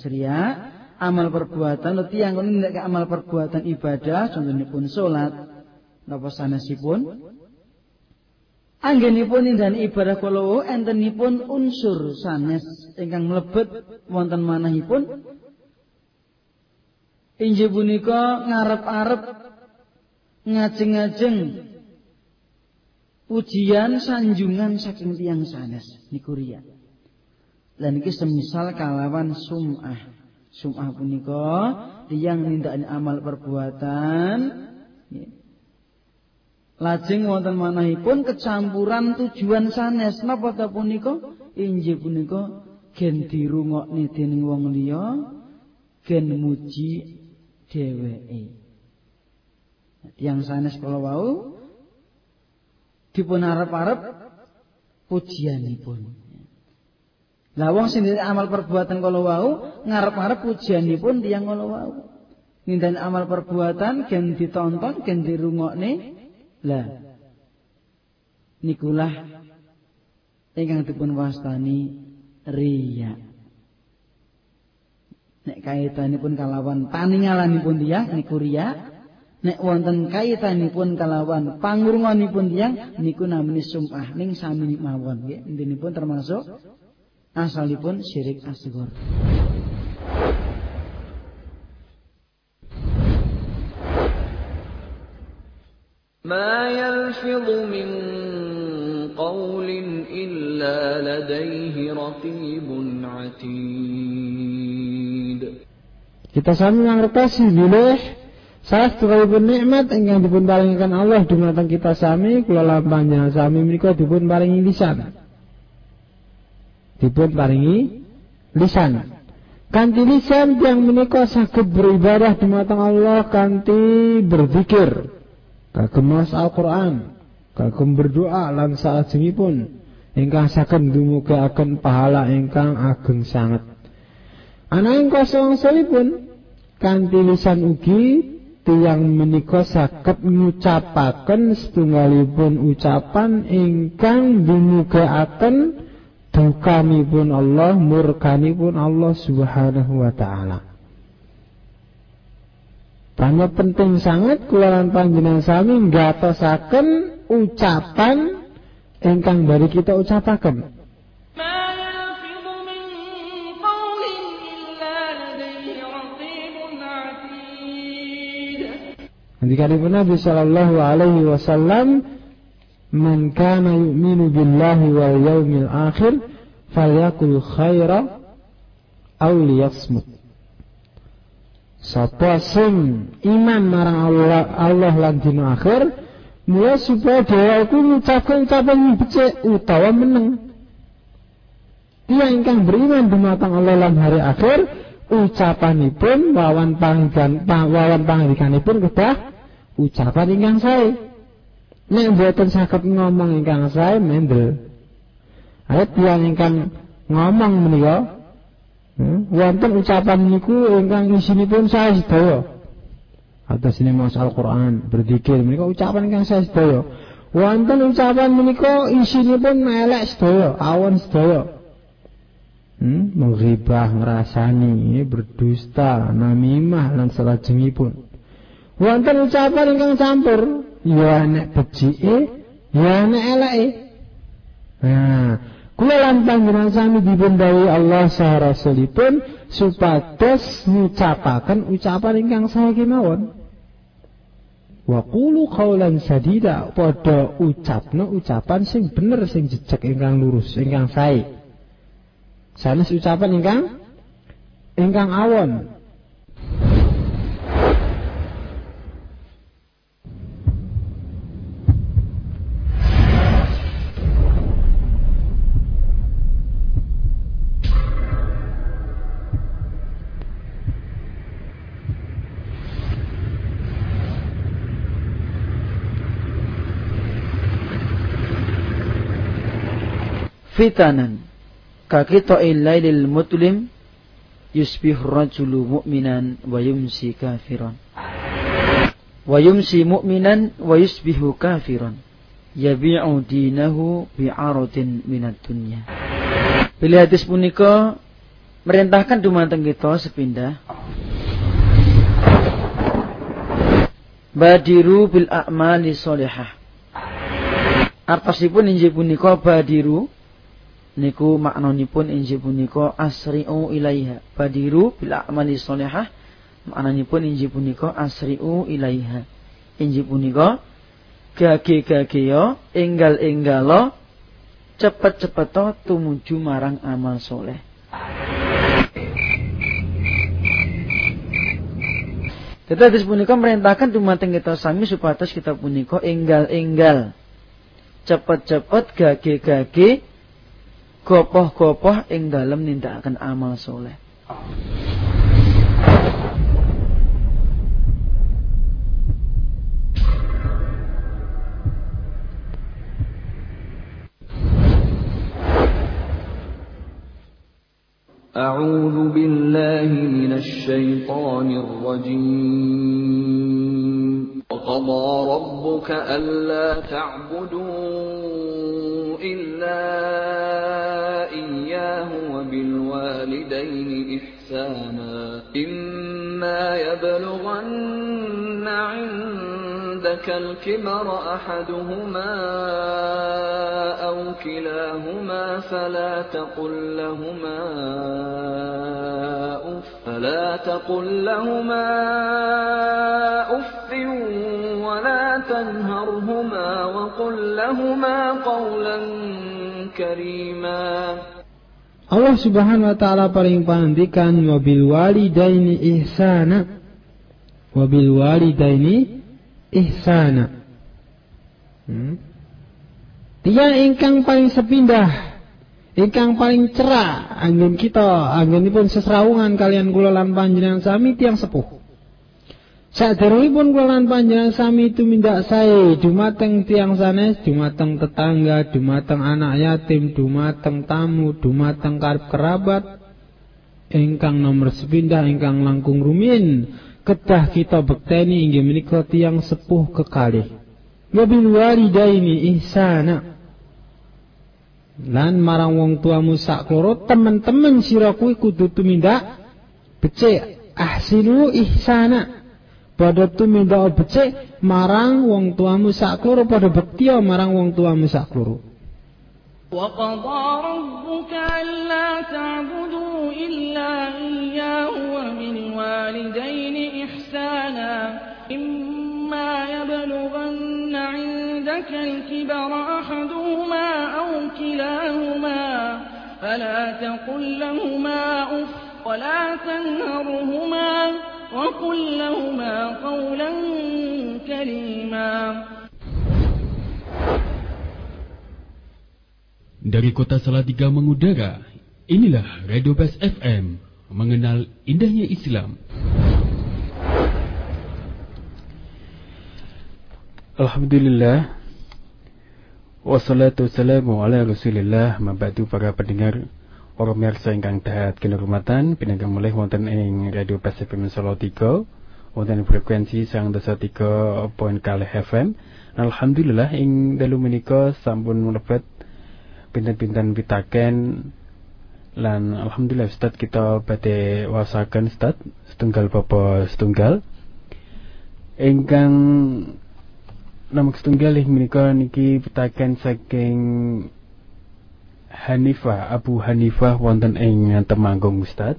ria amal perbuatan tiang ini tidak amal perbuatan ibadah contohnya pun sholat. Napa sanesipun Anggenipun dan ibadah kalau entenipun unsur sanes ingkang mlebet wonten manahipun. Inggih punika ngarep-arep ngajeng-ngajeng pujian sanjungan saking tiang sanes niku riya. Lan iki semisal kalawan sum'ah. Sum'ah punika tiyang nindakane amal perbuatan Lajeng wonten manahipun kecampuran tujuan sanes napa ta punika? Injih punika gen dirungokne dening wong liya, gen muji dheweke. Yang sanes kala wau dipun arep-arep pujianipun. Lah wong sing amal perbuatan kala wau ngarep-arep pujianipun tiyang kala wau. Nindan amal perbuatan gen ditonton, gen dirungokne, lah nikulah ingkang dipun wastani riya. Nek kaitanipun kalawan paningalanipun dia niku riya. Nek wonten kaitanipun kalawan pangurunganipun tiyang niku namine sum'ah ning sami mawon nggih. Intinipun termasuk asalipun syirik asghar. ما يلفظ من قول إلا لديه رقيب عتيد Kita sami ngertasi bilih salah setunggalipun nikmat ingkang dipun paringikan Allah dumateng kita sami kula lampahnya sami menika dipun paringi lisan. Dipun paringi lisan. Kanti lisan yang menika saged beribadah dumateng Allah kanti berzikir kagem maos Al-Qur'an, kagem berdoa lan salajengipun ingkang saged ndumugaken pahala ingkang ageng sanget. Ananging kosongsolipun kanthi lisan ugi tiyang menika saged ngucapaken setunggalipun ucapan ingkang dumugaaken dukanipun Allah murkanipun Allah Subhanahu wa taala. Karena penting sangat kularan panjenengan sami nggatosaken ucapan ingkang dari kita ucapaken. Ketika Nabi Shallallahu Alaihi Wasallam Man kana yu'minu billahi wal yawmil akhir falyakul khaira aw liyasmut Sapa sing iman marang Allah Allah lan dina akhir mula supaya dia iku ngucapkan becik utawa meneng. Dia ingkang beriman dumateng Allah lan hari akhir ucapanipun wawan panggilan wawan pangandikanipun kedah ucapan ingkang sae. Nek mboten saged ngomong ingkang sae mendel. Ayo tiyang ingkang ngomong menika Hmm? Wonten ucapan niku ingkang isinipun saya sedaya. Atas ini mas Al-Quran berzikir menika ucapan ingkang saya sedaya. Wonten ucapan menika isinipun melek sedaya, awan sedaya. Hmm, menghibah, ngerasani, berdusta, namimah lan salajengipun. Wonten ucapan ingkang campur, ya nek becike, ya nek eleke. Nah, Kula lan panjenengan sami dipundhawuhi Allah saha Rasulipun supados ngucapaken ucapan ingkang sae kemawon. Wa qulu qaulan sadida padha ucapno ucapan sing bener sing jejeg ingkang lurus ingkang sae. Sanes ucapan ingkang ingkang awon fitanan. Kakito illailil mutlim yusbih rajulu mu'minan wa yumsi kafiran. Wa yumsi mu'minan wa yusbihu kafiran. Yabi'u dinahu bi'aradin minat dunya. Bila hadis punika merintahkan dumateng kita sepindah. Badiru bil a'mali solehah Artosipun injil punika badiru niku maknanipun injil punika asri'u ilaiha badiru bil a'mali sholihah. Maknanipun injil punika asri'u ilaiha. Injil punika gage-gageya enggal-enggala cepet-cepet tumuju marang amal soleh. Dadi hadis punika merintahkan dumateng kita sami supados kita punika enggal-enggal. Cepet-cepet gage-gage gopoh-gopoh ing dalem nindakaken amal soleh. أعوذ بالله من الشيطان الرجيم وقضى ربك ألا تعبدوا إلا إياه وبالوالدين إحسانا إما يبلغن عندك الكبر أحدهما أو كلاهما فلا تقل لهما أف فلا تقل لهما أف ولا تنهرهما وقل لهما قولا كريما Allah Subhanahu wa taala paling pangandikan wabil walidaini ihsana. Wabil walidaini ihsana. Hmm. Dia ingkang paling sepindah ingkang paling cerah angin kita anggenipun sesrawungan kalian kula lan panjenengan sami tiang sepuh. Saderengipun kula lan panjenengan sami tumindak sae dumateng tiang sanes, dumateng tetangga, dumateng anak yatim, dumateng tamu, dumateng karib kerabat ingkang nomor sepindah ingkang langkung rumin kedah kita bekteni inggih menika tiang sepuh kekalih. Wabil walidaini ihsana. Lan marang wong tuamu sakloro temen-temen sira kuwi kudu tumindak becik ahsinu ihsana. Pada tumindak becik marang wong tuamu sakloro pada bekti marang wong tuamu sakloro. وقضى ربك ألا تعبدوا إلا إياه وبالوالدين إحسانا. إما يبلغن عندك الكبر أحدهما أو كلاهما. فلا تقل لهما أف ولا تنهرهما وقل لهما قولا كريما. Dari kota Salatiga mengudara, inilah Radio Bas FM, mengenal indahnya Islam. Alhamdulillah. Wassalatu wassalamu ala rasulillah. Mabadu para pendengar Orang miarsa ingkang dahat kinurmatan Pinanggang mulai wonten ing Radio Pasifim Solo 3 Wonten frekuensi sang desa 3 poin kali FM Alhamdulillah ing dalu menika sampun mlebet pinten-pinten pitaken. Lan alhamdulillah Ustaz kita badhe wasaken Ustaz setunggal bapa setunggal. Ingkang nama setunggal menika niki pitaken saking Hanifah Abu Hanifah wonten ing Temanggung Ustaz.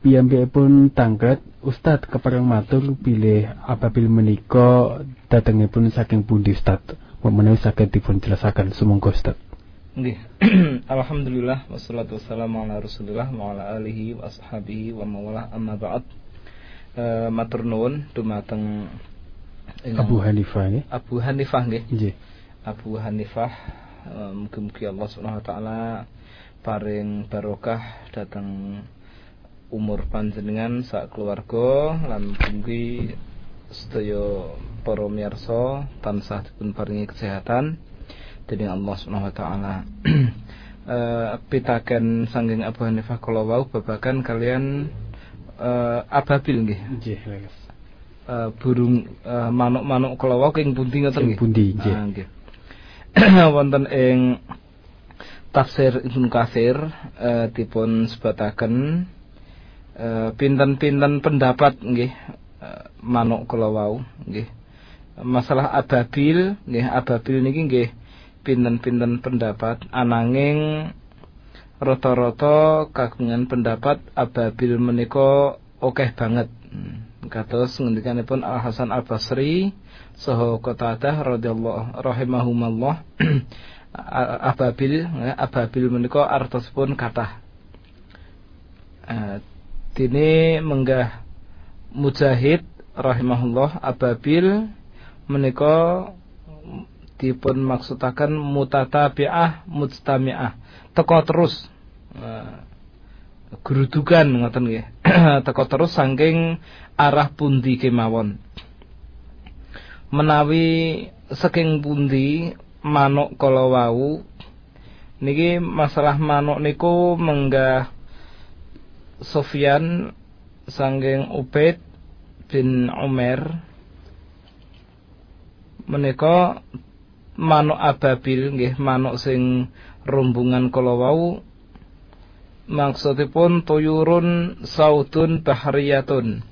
Pun tangkret Ustadz kepareng matur bilih apabil menika datengipun saking pundi Ustadz menawi saged dipun jelasaken sumangga Nggih. <clears throat> Alhamdulillah wassalatu wassalamu ala Rasulillah wa ala alihi wa ashabihi wa mawala amma ba'd. E, matur nuwun dumateng Abu Hanifah nggih. Abu Hanifah nggih. Nggih. Abu Hanifah mugi-mugi Allah Subhanahu wa taala paring barokah datang umur panjenengan sak keluarga lan mugi sedaya para miyarsa tansah dipun paringi kesehatan dening Allah Subhanahu wa taala. Uh, <clears throat> pitaken sanggeng Abu Hanifah kala wau babakan kalian uh, ababil nggih. Nggih, Uh, burung uh, manuk-manuk kala wau ing pundi ngoten nggih. Pundi nggih. Ah, nggih. <clears throat> Wonten ing tafsir Ibnu Katsir uh, dipun sebataken uh, pinten-pinten pendapat nggih uh, manuk kala wau nggih. Masalah ababil nggih ababil niki nggih pinten-pinten pendapat. Ananging rata-rata kagungan pendapat ababil menika akeh banget. Kados ngendikanipun Al Hasan Al Basri saha Qatadah radhiyallahu rahimahumallah <clears throat> ababil ababil menika artosipun kathah. Dene menggah Mujahid rahimahullah ababil menika dipun maksudaken mutatabi'ah mujtami'ah. Teko terus. Uh, gerudukan ngoten nggih. <clears throat> Teko terus saking arah pundi kemawon. Menawi saking pundi manuk kala wau niki masalah manuk niku menggah Sofyan sangking Ubaid bin Umar menika manuk ababil nggih manuk sing rombongan kala wau maksudipun tuyurun saudun bahriyatun.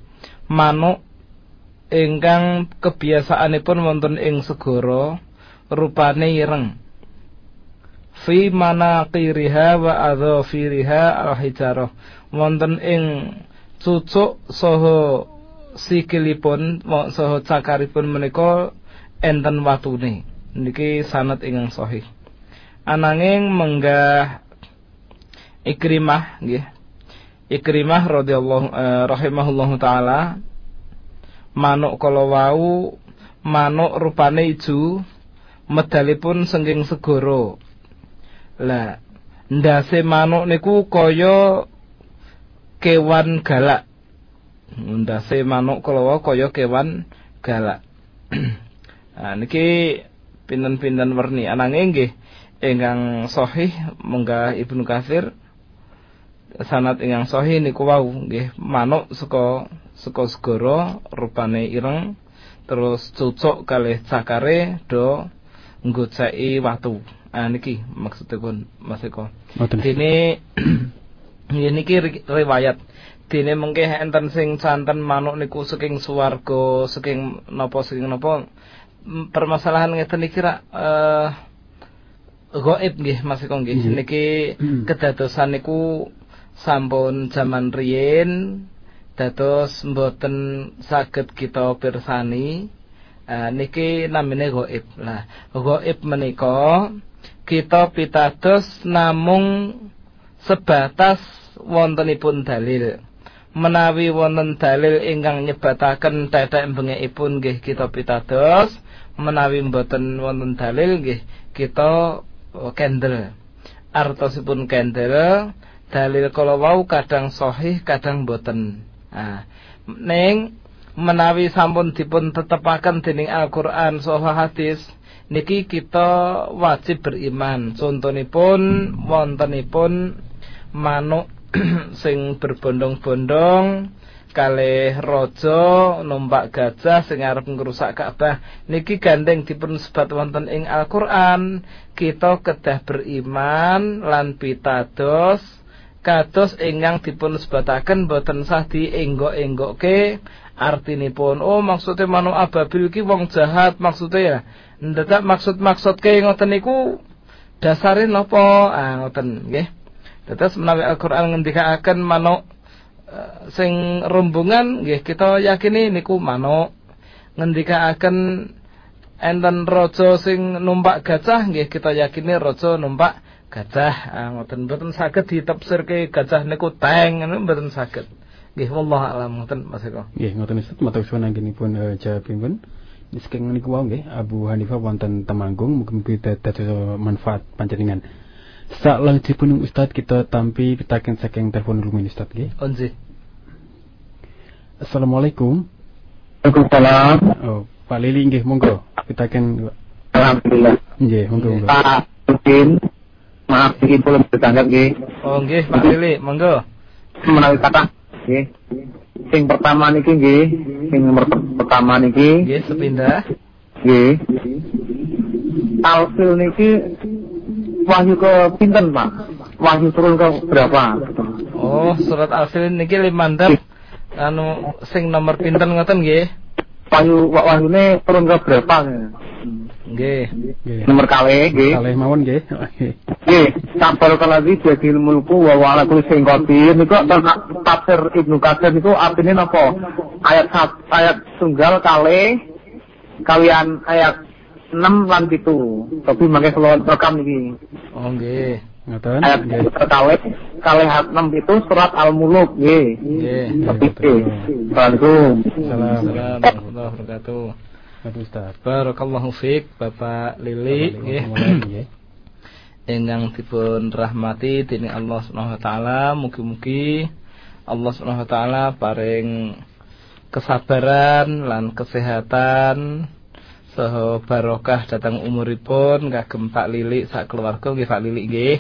Manuk ingkang kebiasaanipun wonten ing segara rupane ireng. Fi manaqiriha wa adzafiriha al-hijarah. Wonten ing cucuk saha sikilipun saha cakaripun menika enten watune niki sanad ingkang sahih. Ananging menggah Ikrimah nggih. Ikrimah radhiyallahu eh, rahimahullahu taala manuk kala wau manuk rupane ijo medalipun sengging segara. Lah ndase manuk niku kaya kewan galak. Ndase manuk kala wau kaya kewan galak. <clears throat> Nah niki pinten-pinten werni. Ananging nggih ingkang sahih munggah Ibnu Katsir sanad ingkang sahih niku wau nggih manuk saka saka segara rupane ireng terus cucuk kalih cakare do nggoceki watu. Ah niki maksudipun Mas Eko. Dene <clears throat> niki riwayat. Dene mengke enten sing santen manuk niku saking swarga saking napa saking napa permasalahan ngeten iki ra uh, gaib nggih Mas Eko nggih. Niki kedadosan niku sampun zaman riyin dados mboten saged kita pirsani. Uh, niki namine gaib lah gaib menika kita pitados namung sebatas wontenipun dalil. Menawi wonten dalil ingkang nyebataken tetek bengekipun nggih kita pitados menawi mboten wonten dalil nggih kita kendel. Artosipun kendel dalil kala wau kadang sahih kadang boten nah ning menawi sampun dipun tetepaken dening Al-Qur'an saha hadis niki kita wajib beriman. Contonipun wontenipun manuk <clears throat> sing berbondong-bondong kalih raja numpak gajah sing arep ngrusak Ka'bah niki gandeng dipun sebat wonten ing Al-Qur'an. Kita kedah beriman lan pitados kados ingkang dipun sebataken boten sah dienggo-enggoke artinipun oh maksudnya manuk ababil ki wong jahat maksudnya ya. Ndedak maksud-maksud ke ngoten niku? Dasare napa ah ngoten nggih. Tetes menawi Al-Qur'an ngendikaaken manuk sing rombongan nggih kita yakini niku manuk. Ngendikaaken enten raja sing numpak gajah nggih kita yakini raja numpak gajah. Ah, ngoten mboten saged ditafsirke gajah niku teng mboten saged. Nggih wallahu alam ngoten Mas Eko. Nggih ngoten Ustaz. Matur suwun anggenipun uh, jawabipun Saking niku wau nggih Abu Hanifah wonten Temanggung. Mugi-mugi dados manfaat panjenengan Saklajengipun Ustaz kita tampi pitaken saking telepon rumin Ustaz nggih. Onzi. Assalamualaikum. Waalaikumsalam. Oh, Pak Lili nggih monggo pitaken. Alhamdulillah. Nggih, monggo monggo. Pak Udin, maaf iki belum ditanggap nggih. Oh nggih Pak Lili, monggo. Menawi kata nggih. Sing pertama niki nggih, sing nomor pertama niki. Nggih, sepindah. Nggih. Alfil niki wahyu ke pinten Pak? Wahyu turun ke berapa? Oh, surat Al-Fil niki limandap anu sing nomor pinten ngoten nggih? Wahyu wahyune turun ke berapa? Nggih. Nomor kali nggih. Kalih mawon nggih. Nggih, sabar kalagi jadi mulku wa wa ala kulli syai'in qadir niku tafsir Ibnu Katsir niku artinya napa? Ayat ayat tunggal kali kalian ayat 6 lan 7. Tapi mangke kula rekam niki. Oh nggih. Ngoten. ayat kalih kalih enam itu surat Al-Muluk nggih. Nggih. Oke. Assalamualaikum. Salam. Assalamualaikum warahmatullahi wabarakatuh. Ustaz. Barakallahu fiik Bapak Lili nggih. Nggih. Ingkang dipun rahmati dening Allah Subhanahu wa taala, mugi-mugi Allah Subhanahu wa taala paring kesabaran lan kesehatan saha barokah datang umuripun kagem Pak Lili sak keluarga nggih Pak Lili nggih.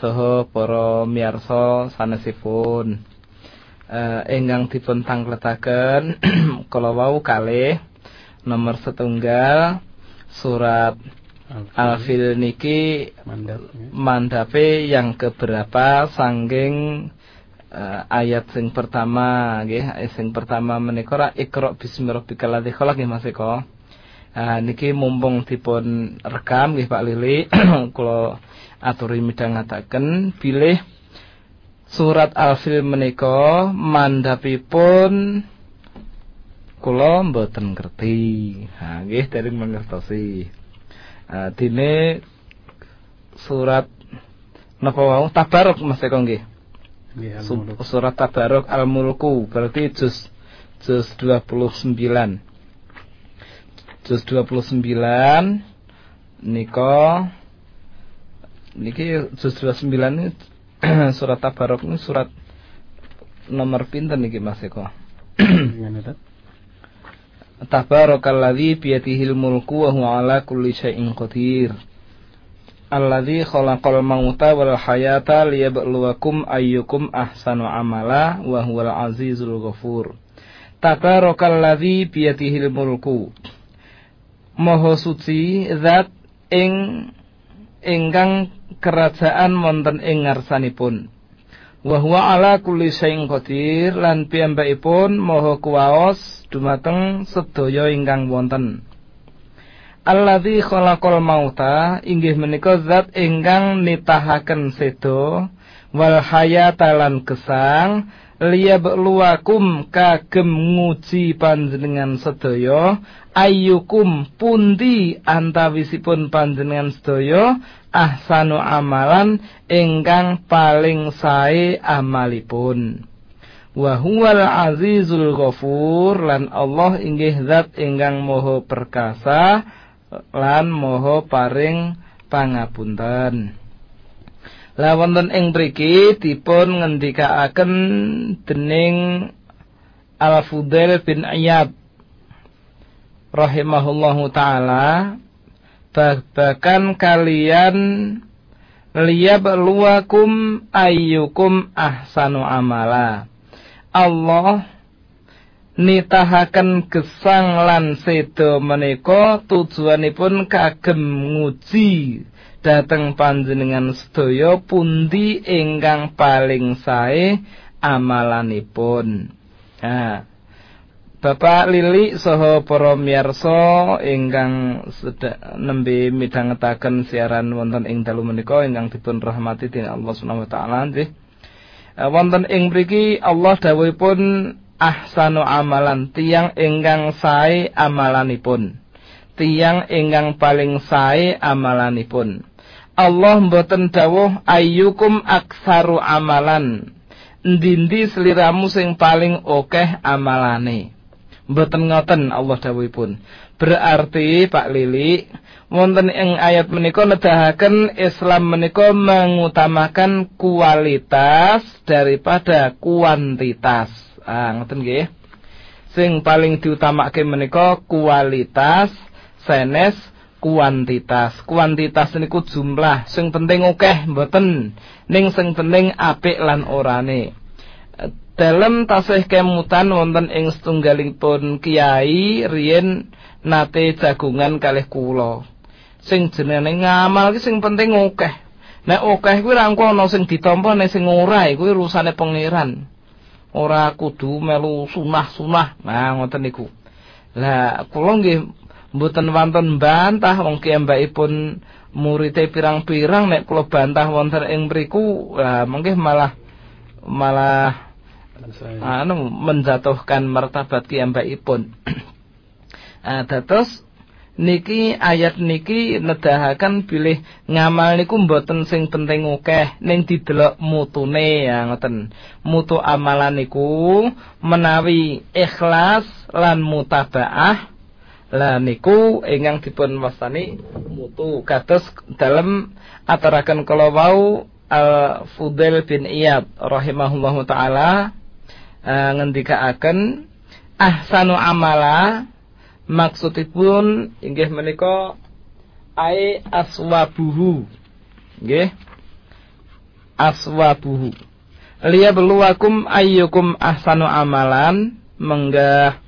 Saha para miyarsa sanesipun. Eh ingkang dipun tangletaken <clears throat> kala wau kalih nomor setunggal surat Al-Fil niki mandape yang keberapa sangking eh, ayat sing pertama nggih ayat sing pertama menika Iqra bismi rabbikal ladzi khalaq nggih Mas Eko. Ah niki mumpung dipun rekam nggih Pak Lili <clears throat> kula aturi midhangetaken bilih surat Al-Fil menika mandhapipun kula mboten ngerti. Ha nggih dereng mangertosi. Ah dene surat napa wau tabarok Mas Eko nggih. Surat Tabarok Al-Mulku berarti juz juz 29. Juz 29 nika niki juz 29 ini <clears throat> surat Tabarok ini surat nomor pinten niki Mas Eko? <clears throat> Tabarakalladzi biyadihil mulku wa huwa ala kulli syai'in qadir. Alladzi khalaqal mauta wal hayata liyabluwakum ayyukum ahsanu amala wa huwal azizul ghafur. Tabarakalladzi biyadihil mulku. Maha suci zat ing ingkang kerajaan wonten ing ngarsanipun. Wa huwa ala kulli syai'in qadir lan piyambakipun maha kuwaos dumateng sedaya ingkang wonten. Alladzi khalaqal mauta inggih menika zat ingkang nitahaken sedo wal hayata lan gesang liyabluwakum kagem nguji panjenengan sedaya ayyukum pundi antawisipun panjenengan sedaya ahsanu amalan ingkang paling sae amalipun. Wa huwal azizul ghafur lan Allah inggih zat ingkang moho perkasa lan moho paring pangapunten. Lah wonten ing mriki dipun ngendikaaken dening Al-Fudail bin Iyad rahimahullahu taala babakan kalian liyabluwakum ayyukum ahsanu amala Allah nitahaken gesang lan sedo menika tujuanipun kagem nguji dhateng panjenengan sedaya pundi ingkang paling sae amalanipun. Nah, Bapak Lili saha para miyarsa ingkang seda- nembe midhangetaken siaran wonten ing dalu menika ingkang dipun rahmati dening Allah Subhanahu wa taala nggih. Eh, Wonten ing mriki Allah dawuhipun ahsanu amalan tiang ingkang sae amalanipun. Tiang ingkang paling sae amalanipun. Allah mboten dawuh ayyukum aksaru amalan. Endi-endi sliramu sing paling akeh amalane. Mboten ngoten Allah dawuhipun. Berarti Pak Lili wonten ing ayat menika nedahaken Islam menika mengutamakan kualitas daripada kuantitas. Ah ngoten nggih. Sing paling diutamake menika kualitas senes kuantitas. Kuantitas niku jumlah, sing penting akeh mboten. Ning sing penting apik lan orane. Dalam tasih kemutan wonten ing setunggalipun kiai riyen nate jagungan kalih kula. Sing jenenge ngamal ki sing penting akeh. Nek akeh kuwi ra engko ana sing ditampa nek sing ora kuwi urusane pangeran. Ora kudu melu sunah-sunah. Nah ngoten niku. Lah kula nggih mboten wonten bantah wong pun murite pirang-pirang nek kula bantah wonten ing mriku lah mengke malah malah. Anu menjatuhkan martabat pun. <clears throat> ah dados niki ayat niki nedahaken bilih ngamal niku mboten sing penting akeh ning didelok mutune ya ngoten. Mutu amalan niku menawi ikhlas lan mutabaah. Lah niku ingkang dipun wastani mutu. Kados dalem aturaken kala wau Al Fudail bin Iyad rahimahullahu taala uh, ngendikaaken ahsanu amala maksudipun inggih menika ai aswabuhu. Nggih. Aswabuhu. Liya beluwakum ayyukum ahsanu amalan. Menggah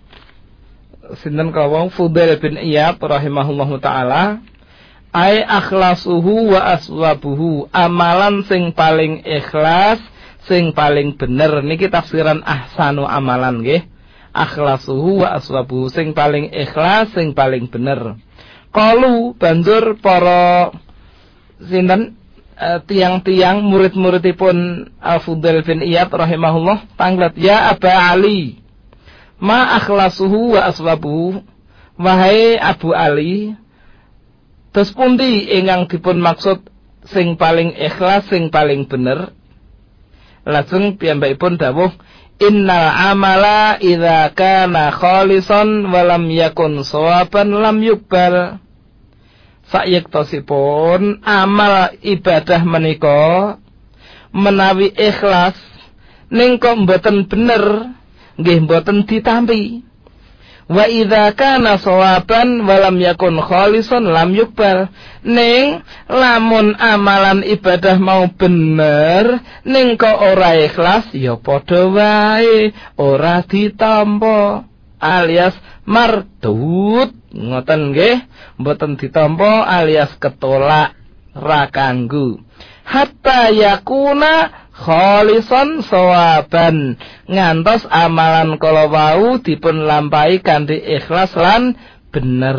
sinten kawong Fudail bin Iyad rahimahullahu taala. Ai akhlasuhu wa aswabuhu. Amalan sing paling ikhlas sing paling bener niki tafsiran ahsanu amalan nggih. Akhlasuhu wa aswabuhu sing paling ikhlas sing paling bener. Kalu banjur para sinten uh, tiang-tiang murid-muridipun Al-Fudail bin Iyad rahimahullah tanglet ya Aba Ali ma akhlasuhu wa aswabuhu? Wahai Abu Ali terus pundi ingkang dipun maksud sing paling ikhlas sing paling bener lajeng piyambakipun dawuh Innal amala idza kana khalisan wa lam yakun sawaban lam yukbal. Sayektosipun amal ibadah menika menawi ikhlas ning kok mboten bener nggih mboten ditampi. Wa idza kana sawaban wa lam yakun khalisan lam yukbal. Ning lamun amalan ibadah mau bener, ning kok ora ikhlas ya padha wae ora ditampa alias mardut ngoten nggih mboten ditampa alias ketolak ra kanggo hatta yakuna khalisan sawaban. Ngantos amalan kala wau dipun lampahi kanthi ikhlas lan bener.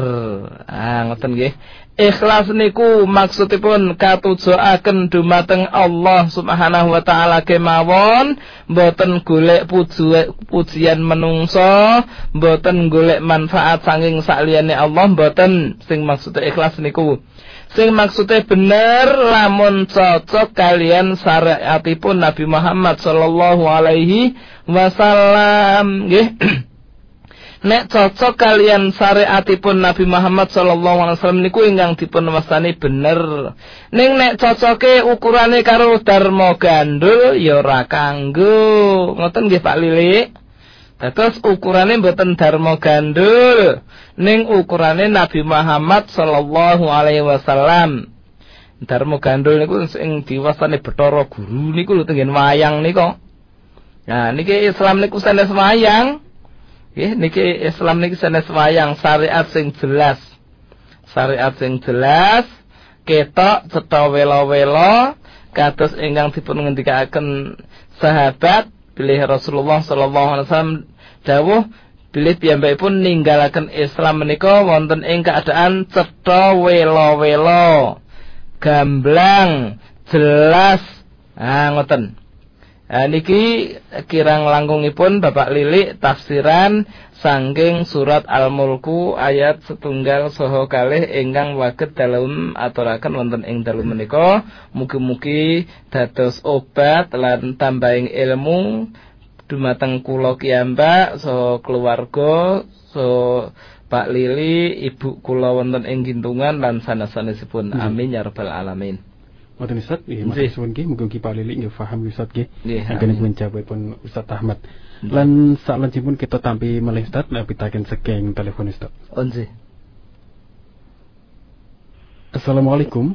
Ah ngoten nggih ikhlas niku maksudipun katujuaken dumateng Allah Subhanahu wa taala kemawon mboten golek pujian menungso mboten golek manfaat saking sakliyane Allah mboten. Sing maksud ikhlas niku. Sing maksudnya bener lamun cocok kalian syariatipun Nabi Muhammad sallallahu alaihi wasallam. Nggih <clears throat> nek cocok kalian syariatipun Nabi Muhammad sallallahu alaihi wasallam niku ingkang dipun wastani bener ning nek cocoke ukurane karo Darmo Gandul ya ora kanggo ngoten nggih Pak Lili Terus ukurane mboten Darmo Gandul ning ukurane Nabi Muhammad sallallahu alaihi wasallam. Darmo Gandul niku sing diwastani Bathara Guru niku lho wayang niku. Nah niki Islam niku sanes wayang. Nggih niki Islam niki sanes wayang syariat sing jelas. Syariat sing jelas ketok cetha wela-wela kados ingkang dipun ngendikaken sahabat bilih Rasulullah sallallahu alaihi wasallam dawuh bilih piyambakipun ninggalaken Islam menika wonten ing keadaan cetha wela-wela gamblang jelas. Ah ngoten Nah, niki kirang langkungipun Bapak Lilik tafsiran sangking surat Al-Mulku ayat setunggal soho kalih ingkang waget dalam aturaken wonten ing dalem menika. Mugi-mugi dados obat lan tambahing ilmu. Dumateng kula kiyambak so keluarga so Pak Lili ibu kula wonten ing gintungan lan sanes-sanesipun. Amin ya rabbal alamin Wonten Ustaz, nggih matur suwun nggih mugi Pak Lili nggih paham Ustaz nggih. Anggen pun jawabipun Ustaz Ahmad. Lan saklajengipun kita tampi malih Ustaz pitaken saking telepon Ustaz. onse Assalamualaikum.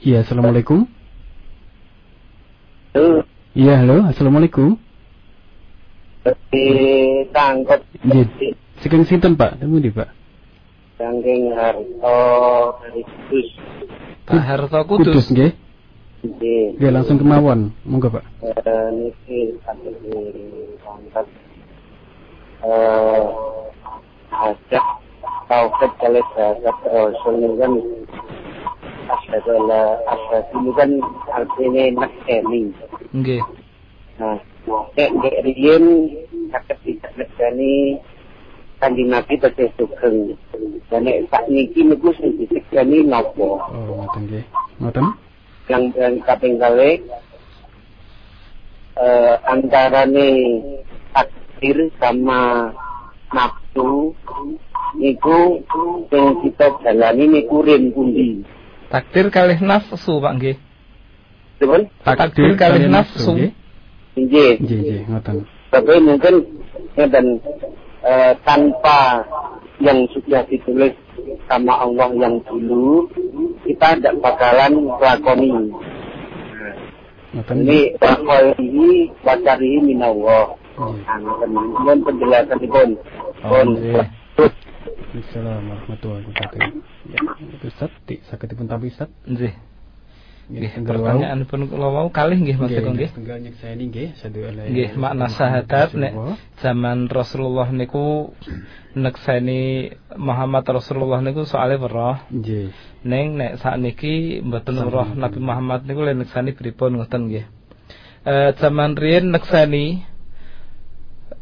Iya, Assalamualaikum. Iya, halo, Assalamualaikum. ditangkep Nggih. Saking sinten Pak? Temu di Pak. Saking harto dari kudus. Pak Harto Kudus. Kudus nggih. Nggih, langsung kemawon. Monggo Pak. eh, niki kami ditangkep eh ada tauhid kali zakat rasul ini kan. Asyhadu alla asyhadu. Ini kan artinya nggih. Nah nek nek riyen sakit tidak nekeni kanjeng Nabi sugeng. Dan nek sakniki niku sing disegani napa? Oh, ngoten nggih. Ngoten. Yang yang kaping kalih eh antarane takdir sama nafsu niku sing kita jalani niku rin pundi. Takdir kalih nafsu Pak nggih. Betul? Takdir kalih nafsu. nggih. Nggih. Nggih, nggih, ngoten. Tapi mungkin dan eh, tanpa yang sudah ditulis sama Allah yang dulu kita tidak bakalan lakoni. Ini ini wacarihi minallah. Nggih. Nah. Mohon penjelasan pun. Oh, Pun. Assalamualaikum warahmatullahi wabarakatuh. Ya, Ustaz, di sakit dipun tampi Ustaz. Nggih. Nggih, pertanyaan pun kula wau kalih nggih Mas Teguh nggih. Tenggal nyekseni nggih. Nggih, makna syahadat nek zaman Rasulullah niku nekseni Muhammad Rasulullah niku soalnya weruh. Nggih. Ning nek sakniki mboten weruh Nabi Muhammad niku lek neksani pripun ngoten nggih. Eh zaman riyen neksani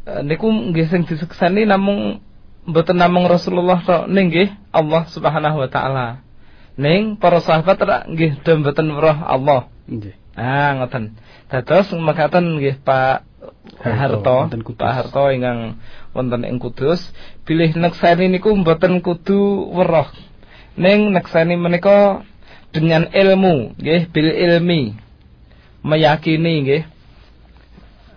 eh, niku nggih sing diseksani namung mboten namung Rasulullah tok ning nggih Allah Subhanahu wa taala. Ning para sahabat nggih mboten weruh Allah. Nggih. Ah ngoten. Dados mekaten nggih Pak Harto. Pak Harto ingkang wonten ing Kudus, bilih neksani niku mboten kudu weruh. Ning neksani menika dengan ilmu, nggih, bil ilmi. Meyakini nggih.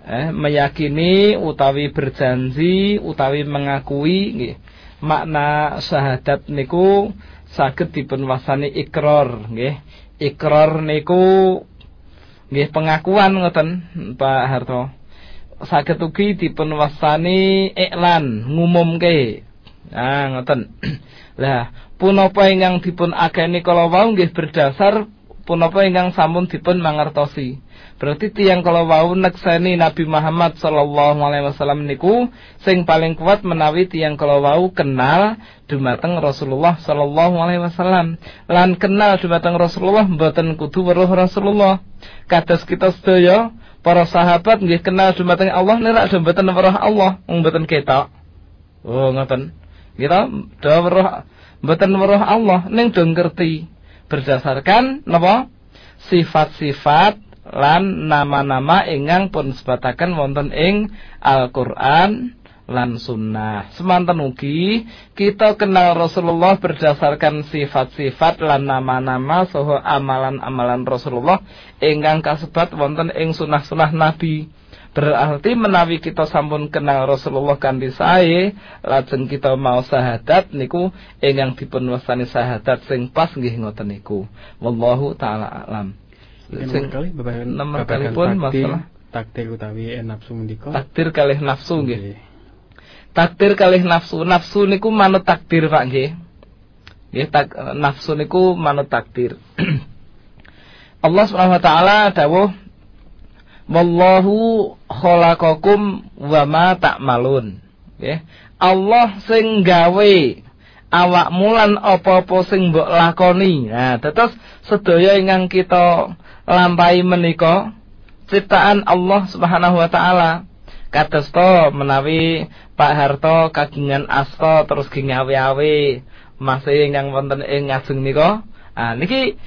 Eh, meyakini utawi berjanji utawi mengakui nggih. Makna syahadat niku saged dipun wasani ikrar nggih. Ikrar niku nggih pengakuan ngoten Pak Harto. Saged ugi dipun wasani iklan ngumumke. Ah ngoten. <clears throat> Lah punapa ingkang dipun ageni kala wau nggih berdasar punapa ingkang sampun dipun mangertosi. Berarti tiang kalau wau nekseni Nabi Muhammad sallallahu alaihi wasallam niku sing paling kuat menawi tiang kalau wau kenal dumateng Rasulullah sallallahu alaihi wasallam. Lan kenal dumateng Rasulullah mboten kudu weruh Rasulullah. Kados kita sedaya para sahabat nggih kenal dumateng Allah nirak do mboten weruh Allah, mboten ketok. Oh ngoten. Kita do weruh mboten weruh Allah ning do ngerti berdasarkan napa? Sifat-sifat lan nama-nama ingkang pun sebataken wonten ing Al-Qur'an lan sunnah. Semanten ugi kita kenal Rasulullah berdasarkan sifat-sifat lan nama-nama saha amalan-amalan Rasulullah ingkang kasebat wonten ing sunah-sunah Nabi. Berarti menawi kita sampun kenal Rasulullah kanthi sae, lajeng kita mau syahadat niku ingkang dipun wastani syahadat sing pas nggih ngoten niku. Wallahu taala alam. Sing kali babagan nomor kalipun takdir- masalah takdir utawi eh, nafsu mendika. takdir kalih nafsu nggih. Nggih. Takdir kalih nafsu. Nafsu niku manut takdir Pak nggih. Nggih tak, nafsu niku manut takdir. <clears throat> Allah Subhanahu wa taala dawuh Wallahu khalaqakum wa ma ta'malun. Nggih. Allah sing gawe awak mulan apa-apa sing mbok lakoni. Nah, terus sedaya ingkang kita lampahi menika ciptaan Allah Subhanahu wa taala. Kados to menawi Pak Harto kagungan asta terus gingawe-awe masih ingkang wonten ing ngajeng nika. Ah niki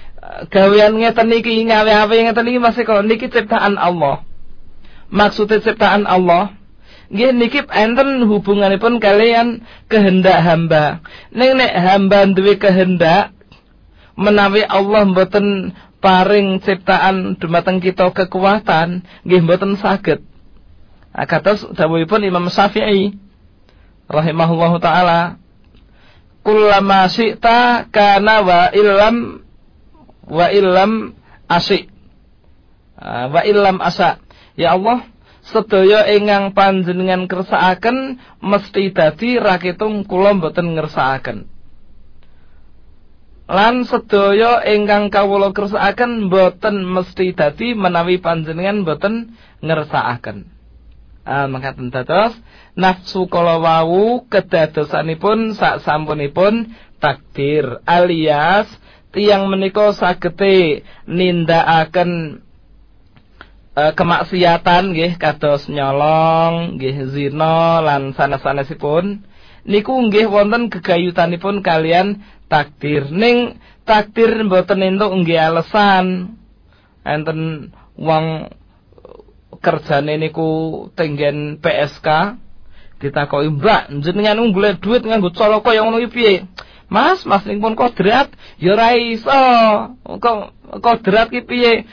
gawean ngeten niki ngawe-awe ngeten niki masih kok niki ciptaan Allah. Maksudnya ciptaan Allah Nggih niki enten hubunganipun kalian kehendak hamba. Ning nek hamba duwe kehendak menawi Allah mboten paring ciptaan dumateng kita kekuatan, nggih mboten saged. Nah, kados dawuhipun Imam Syafi'i rahimahullahu taala, "Kullama syi'ta kana wa illam wa illam asy." Ah, wa illam asa. Ya Allah, sedaya ingkang panjenengan kersakaken mesti dadi rakitung kula mboten ngersakaken. Lan sedaya ingkang kawula kersakaken mboten mesti dadi menawi panjenengan mboten ngersakaken. Ah mangkaten dados nafsu kala wau kedadosanipun sak sampunipun takdir alias tiyang menika sagete nindakaken eh, kemaksiatan nggih kados nyolong, nggih zina lan sanes-sanesipun niku nggih wonten gegayutanipun kalian takdir. Ning takdir mboten entuk nggih alasan. Enten wong kerjane niku tenggen PSK ditakoki Mbak jenengan golek duit nganggo cara kaya ngono iki piye Mas Mas ning pun kodrat ya ora iso. Kok kodrat ki piye?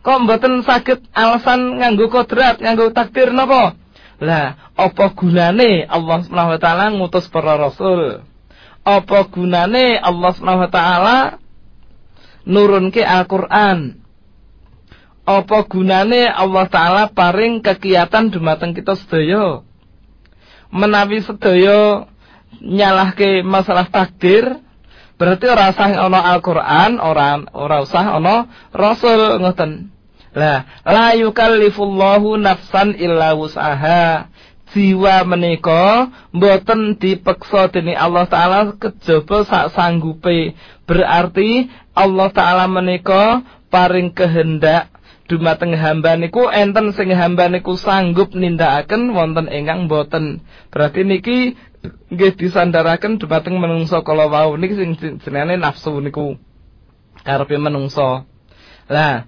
Kok mboten saged alasan nganggo kodrat nganggo takdir napa? Lah apa gunane Allah Subhanahu wa taala ngutus para rasul? Apa gunane Allah Subhanahu wa taala nurunke Al-Qur'an? Apa gunane Allah taala paring kegiatan dumateng kita sedaya? Menawi sedaya nyalahke masalah takdir berarti ora usah ana Al-Qur'an, ora ora usah ana rasul ngoten. Lah, la yukallifullahu nafsan illa wus'aha. Jiwa menika mboten dipeksa dening Allah taala kejaba sak sanggupe. Berarti Allah taala menika paring kehendak dumateng hamba niku enten sing hamba niku sanggup nindakaken wonten ingkang boten. Berarti niki nggih disandaraken dumateng menungso kala wau niki sing jenenge nafsu niku karepe menungso. Lah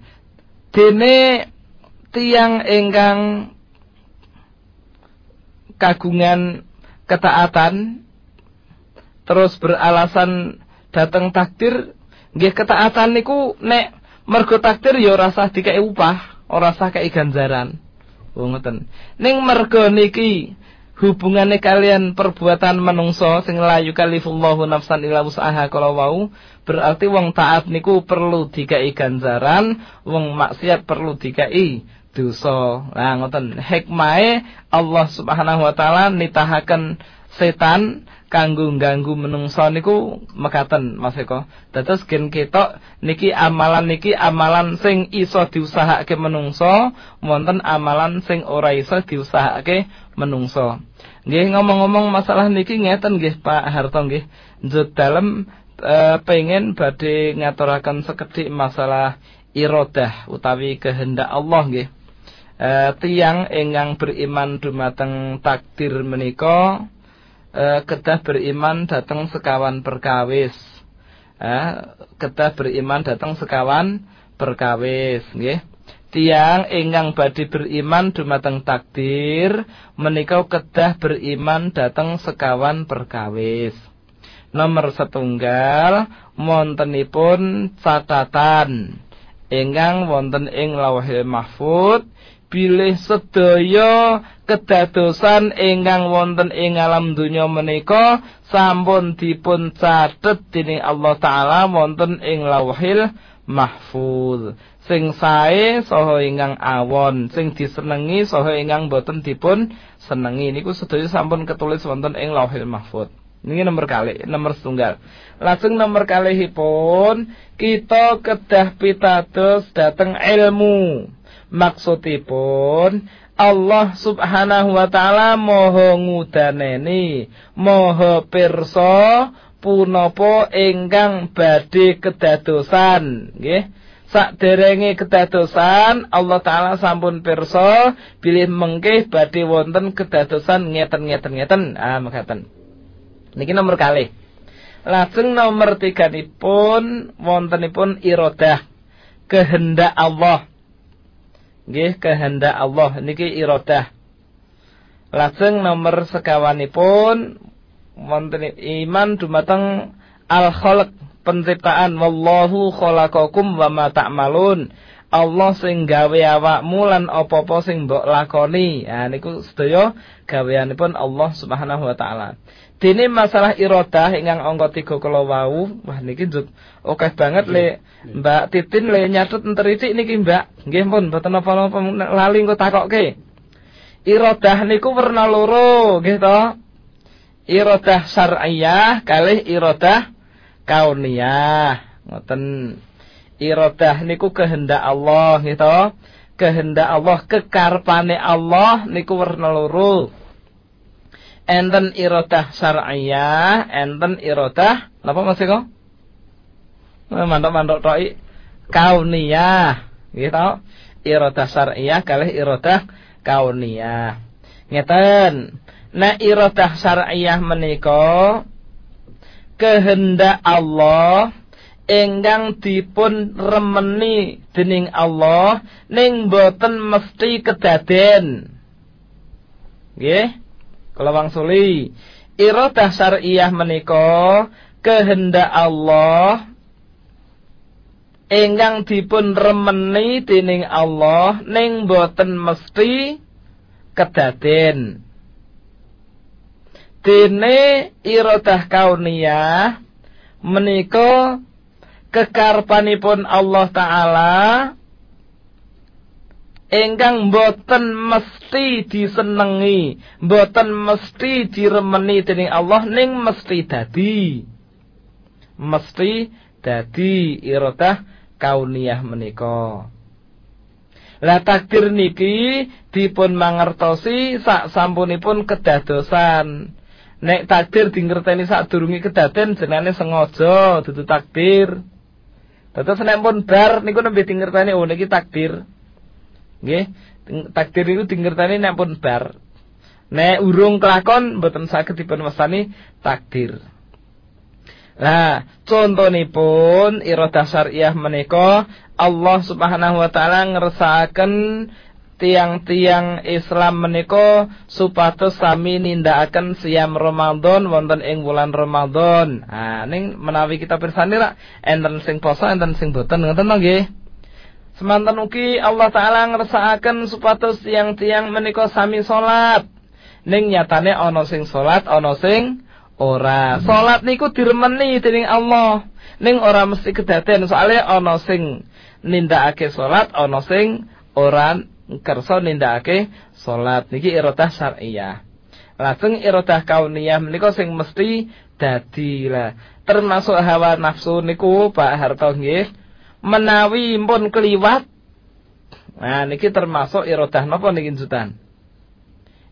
dene tiang ingkang kagungan ketaatan terus beralasan datang takdir nggih ketaatan niku nek mergo takdir ya ora sah dikai upah, ora sah kei ganjaran. Oh ngoten. Ning mergo niki hubungane kalian perbuatan menungso sing la yukallifullahu nafsan illa wus'aha kala wau berarti wong taat niku perlu dikai ganjaran, wong maksiat perlu dikai dosa. Lah ngoten. Hikmahe Allah Subhanahu wa taala nitahaken setan kanggo ganggu menungso niku mekaten Mas Eko. Dados gen ketok niki amalan niki amalan sing iso diusahakake menungso, wonten amalan sing ora iso diusahakake menungso. Nggih ngomong-ngomong masalah niki ngeten nggih Pak Harto nggih. Njut dalem e, pengen badhe ngaturaken sekedhik masalah irodah utawi kehendak Allah nggih. E, tiang ingkang beriman dumateng takdir menika uh, kedah beriman datang sekawan perkawis. Uh, kedah beriman datang sekawan perkawis, nggih. Tiang ingkang badhe beriman dumateng takdir menika kedah beriman datang sekawan perkawis. Nomor setunggal wontenipun catatan ingkang wonten ing Lauhil Mahfud bilih sedaya kedadosan ingkang wonten ing alam donya menika sampun dipun catet dening Allah taala wonten ing Lauhil Mahfuz. Sing sae saha ingkang awon, sing disenengi saha ingkang boten dipun senengi niku sedaya sampun ketulis wonten ing Lauhil Mahfuz. Ini nomor kali, nomor setunggal. Langsung nomor kalihipun kita kedah pitados dateng ilmu maksudipun Allah subhanahu wa ta'ala moho ngudaneni moho pirsa punapa ingkang badhe kedadosan nggih. Sakderenge kedadosan Allah taala sampun pirsa bilih mengke badhe wonten kedadosan ngeten-ngeten ngeten ah mekaten. Niki nomor kali lajeng nomor tiga nipun wontenipun iradah kehendak Allah nggih kehendak Allah niki iradah lajeng nomor sekawanipun wonten iman dumateng al khalq penciptaan wallahu khalaqakum wa ma ta'malun Allah sing gawe awakmu lan apa-apa sing mbok lakoni. Ya niku sedaya gaweanipun Allah Subhanahu wa taala. Dene masalah iradah ingkang angka 3 kala wau, wah niki njut akeh banget le Mbak Titin le nyatet enteritik niki Mbak. Nggih pun mboten napa-napa lali engko takokke. Iradah niku werna loro, nggih to? Iradah syar'iyah kalih iradah kauniyah. Ngoten iradah niku kehendak Allah gitu. Kehendak Allah, kekarpane Allah niku warna loro. Enten iradah syar'iyah, enten iradah napa Mas Eko? Mantok-mantok tok kauniyah, gitu. Iradah syar'iyah kalih iradah kauniyah. Ngeten. Nah iradah syar'iyah menika kehendak Allah ingkang dipun remeni dening Allah ning boten mesti kedaden. Nggih. Kala wangsuli iradah syar'iyah menika kehendak Allah ingkang dipun remeni dening Allah ning boten mesti kedaden. Dene iradah kauniyah menika kekarpanipun Allah taala ingkang boten mesti disenengi, boten mesti diremeni dening Allah ning mesti dadi. Mesti dadi iradah kauniyah menika. Lah takdir niki dipun mangertosi sak sampunipun kedadosan. Nek takdir dingerteni sadurunge kedaden jenenge sengaja dudu takdir. Dados nek pun bar niku nembe dingerteni oh niki takdir. Nggih, takdir niku dingerteni nek pun bar. Nek urung kelakon mboten saged dipun wastani takdir. Nah, contonipun iradah syariah menika Allah Subhanahu wa taala ngersakaken tiang-tiang Islam menika supados sami nindakaken siam Ramadan wonten ing wulan Ramadan. Ah ning menawi kita pirsani rak enten sing poso enten sing boten ngoten nggih. Semanten ugi Allah taala ngersakaken supados tiang-tiang menika sami salat. Ning nyatane ana sing salat, ana sing ora. Salat niku diremeni dening Allah. Ning ora mesti kedaden soalnya ana sing nindakake salat, ana sing ora kersa nindakake salat. Niki iradah syar'iyah. Lajeng iradah kauniyah menika sing mesti dadi lah. Termasuk hawa nafsu niku Pak Harto nggih menawi pun keliwat Nah niki termasuk iradah napa niki jutan?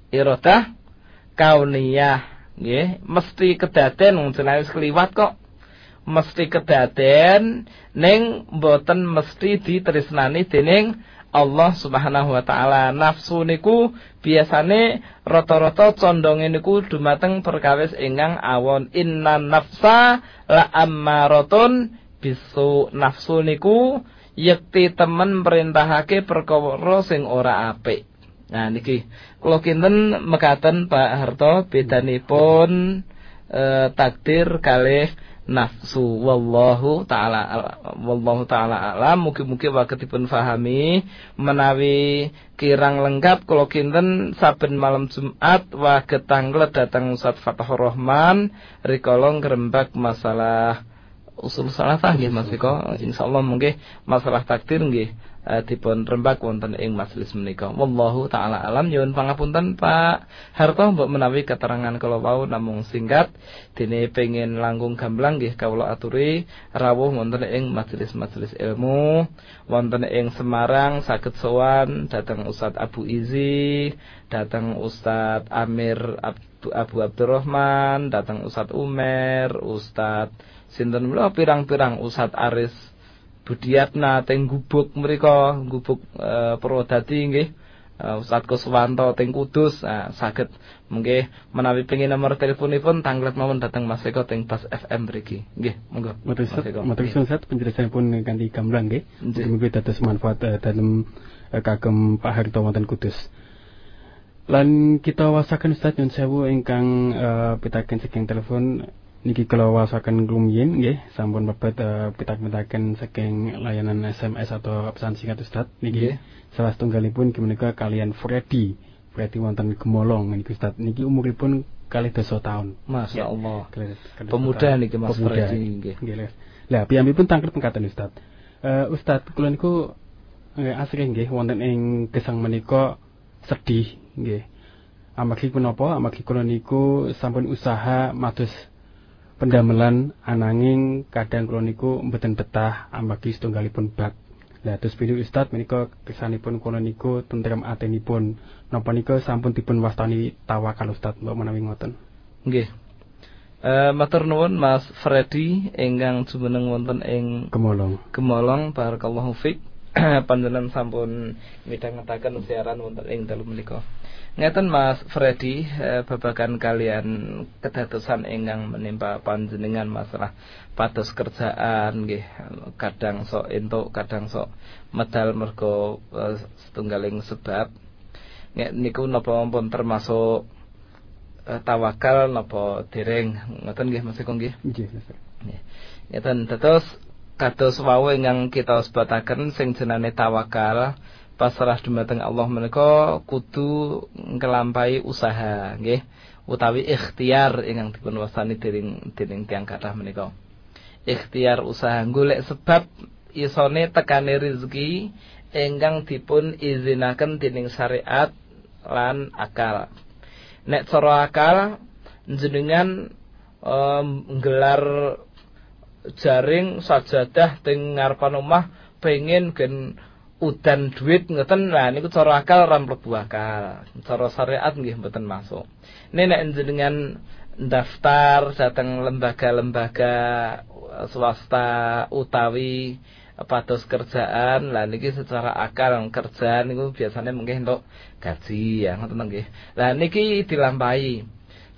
Iradah kauniyah nggih mesti kedaden wong jenenge keliwat kok mesti kedaden ning mboten mesti ditresnani dening Allah Subhanahu wa taala. Nafsu niku biasane rata-rata condonge niku dumateng perkawis ingkang awon. Inna nafsa la ammaratun bisu. Nafsu niku yekti temen perintahake perkara sing ora apik. Nah niki kula kinten mekaten Pak Harto bedanipun eh, takdir kalih nafsu wallahu taala wallahu taala alam mugi-mugi waketipun fahami menawi kirang lengkap kula kinten saben malam Jumat waget tanglet datang Ustaz Fatahur Rahman rikala ngrembak masalah usul salah nggih Mas Eko insyaallah mungkin masalah takdir nggih uh, dipun rembak wonten ing majelis menika. Wallahu taala alam. Nyuwun pangapunten Pak Harto mbok menawi keterangan kala wau. Namung singkat dene pengen langkung gamblang nggih kawula aturi. Rawuh wonten ing majelis-majelis ilmu wonten ing Semarang saged sowan dhateng Ustaz Abu Izi, dhateng Ustaz Amir Abu, Abdurrahman, datang Ustaz Umer, Ustaz sinten pirang-pirang Ustaz Aris Budiatna teng gubuk mereka gubuk e, Purwodadi nggih. E, Ustaz Kuswanto teng Kudus. Nah, saged. Mungkin menawi pengin nomor teleponipun tanglet mawon datang Mas Eko teng Bas FM mriki. Nggih monggo matur suwun Ustaz penjelasanipun kanthi gamblang nggih. Mugi dados manfaat uh, dalem uh, kagem Pak Harito wonten Kudus. Lan kita wasaken Ustaz nyun sewu ingkang uh, pitaken saking telepon niki kalau wasaken rumiyin nggih sampun mebet uh, pitak-pitaken saking layanan SMS atau pesan singkat Ustaz. Niki yeah. salah setunggalipun menika kalian Freddy. Freddy wonten Gemolong niki Ustaz. Niki umuripun kali dosa tahun Masya Allah pemuda niki Mas Freddy nggih. Nggih lah piyambakipun tangkep pengkatan Ustaz. Uh, Ustaz kula niku uh, asring nggih wonten ing gesang menika sedih nggih. Amargi punapa? Amargi kula niku sampun usaha mados pendamelan ananging kadang kula niku mboten betah amargi setunggalipun bab. Lah terus pindah Ustaz menika kesanipun kula niku tentrem atenipun napa nika sampun dipun wastani tawakal Ustaz mbok menawi ngoten. Nggih. Uh, matur nuwun Mas Freddy ingkang jumeneng wonten ing Gemolong. Gemolong barakallahu fik. <clears throat> panjenengan sampun midhangetaken siaran wonten ing dalu menika. Ngeten Mas Freddy eh, babagan kalian kedadosan ingkang menimpa panjenengan masalah pados kerjaan nggih kadang sok entuk kadang sok medal mergo eh, setunggaling sebab Nek niku napa pun termasuk eh, tawakal napa dereng ngoten nggih Mas Eko nggih. Nggih, Mas. Nggih. Ngeten terus kados wau ingkang kita sebataken sing jenenge tawakal pasrah dumateng Allah menika kudu nglampahi usaha nggih utawi ikhtiar ingkang dipun wasani dening dening tiyang kathah menika. Ikhtiar usaha golek sebab isone tekane rezeki ingkang dipun izinaken dening syariat lan akal. Nek cara akal jenengan um, gelar jaring sajadah teng ngarepan omah pengen gen udan duit ngoten lah niku cara akal ora mlebu akal. Cara syariat nggih mboten masuk. Nek jenengan daftar datang lembaga-lembaga swasta utawi pados kerjaan lah niki secara akal kerjaan niku biasanya mungkin untuk gaji ya ngoten nggih. Lah niki dilampahi.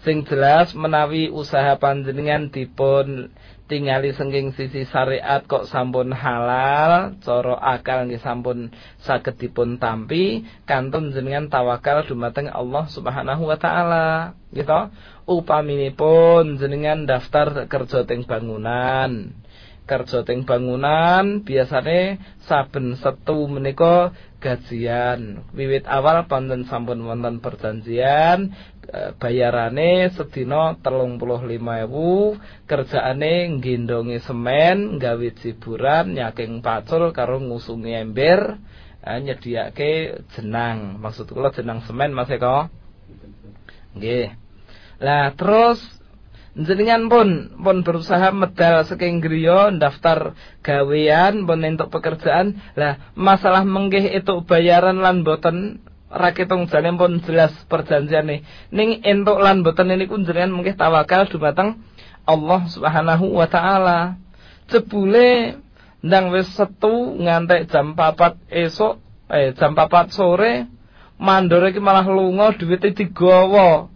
Sing jelas menawi usaha panjenengan dipun tingali sengking sisi syariat kok sampun halal coro akal nggih sampun saged dipun tampi kantun jenengan tawakal dumateng Allah Subhanahu wa taala. Gitu upaminipun jenengan daftar kerja teng bangunan. Kerja teng bangunan biasane saben setu menika gajian. Wiwit awal panten sampun wonten perjanjian bayarane sedina 35.000 kerjaane nggendongi semen gawe jiburan nyaking pacul karo ngusungi ember eh, nyediake jenang. Maksud kula jenang semen Mas Eko? Nggih. Lah terus jenengan pun pun berusaha medal saking griya daftar gawean pun entuk pekerjaan. Lah masalah menggih itu bayaran lan boten rakitung jane pun jelas perjanjian nih. Ning entuk lan boten niku jenengan mungkin tawakal dumateng Allah Subhanahu wa taala. Jebule ndang wis setu ngantek jam 4 esok eh jam 4 sore mandor iki malah lunga duwite digawa.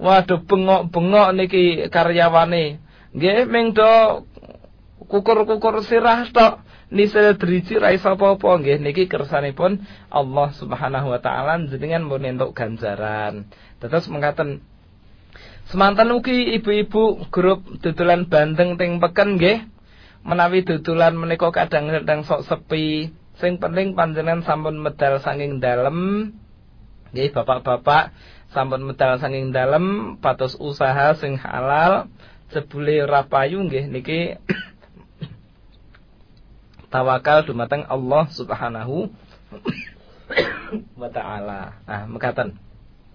Waduh bengok-bengok niki karyawane. Nggih ming do kukur-kukur sirah tok nisel driji ra iso apa-apa nggih niki kersanipun Allah Subhanahu wa taala jenengan mun entuk ganjaran. Terus mengatakan semantan ugi ibu-ibu grup dudulan bandeng teng peken nggih. Menawi dudulan menika kadang-kadang sok sepi, sing penting panjenengan sampun medal saking dalem. Nggih bapak-bapak sampun medal saking dalem patos usaha sing halal jebule ora payu nggih niki tawakal dumateng Allah Subhanahu wa taala. Nah, mekaten.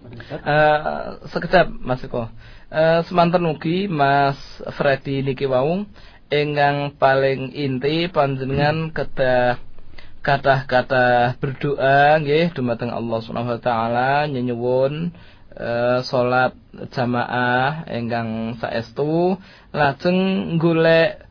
Uh, sekejap Mas Eko. Uh, semanten ugi Mas Freddy niki wau ingkang paling inti panjenengan kedah kata-kata berdoa nggih dumateng Allah Subhanahu wa taala nyenyuwun uh, salat jamaah ingkang saestu lajeng golek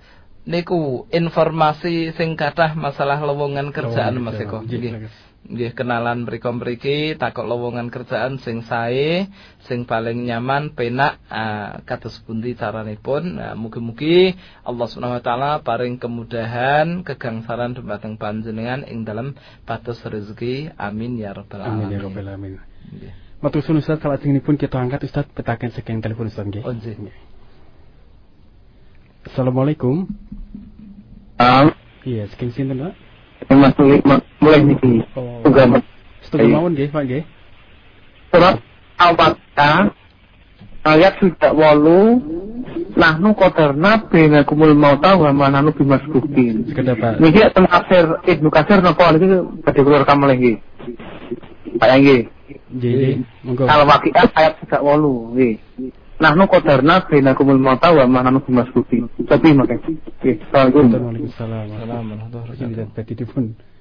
niku informasi sing kathah masalah lowongan kerjaan Mas Eko. Nggih. Nggih kenalan mriko-mriki takok lowongan kerjaan sing sae, sing paling nyaman, penak uh, kados pundi caranipun. Uh, mugi-mugi Allah Subhanahu wa taala paring kemudahan, kegangsaran dumateng panjenengan ing dalam patos rezeki. Amin ya rabbal alamin. Amin ya rabbal alamin. Nggih. Matur suwun Ustaz, pun kita angkat Ustaz petakan saking telepon Ustaz nggih. Oh, nggih. Assalamualaikum. Um, Iya, saking sinten, Pak? Mas mulai, mulai niki. Oh. Setengah mawon nggih, Pak nggih. surat Al-Baqarah ayat sudah walu nahnu qadarna bina kumul mauta wa ma nahnu bimasbukin. Sekedar Pak. Niki teng tafsir Ibnu Katsir napa niki badhe kula rekam lagi. Pak. Nggih, nggih. Monggo. Al-Waqiah ayat sudah walu nggih. Nahnu qadarna bina kumul mauta wa ma nahnu bimasbukin. Tapi makai. Oke, Assalamualaikum. Waalaikumsalam. Salam warahmatullahi.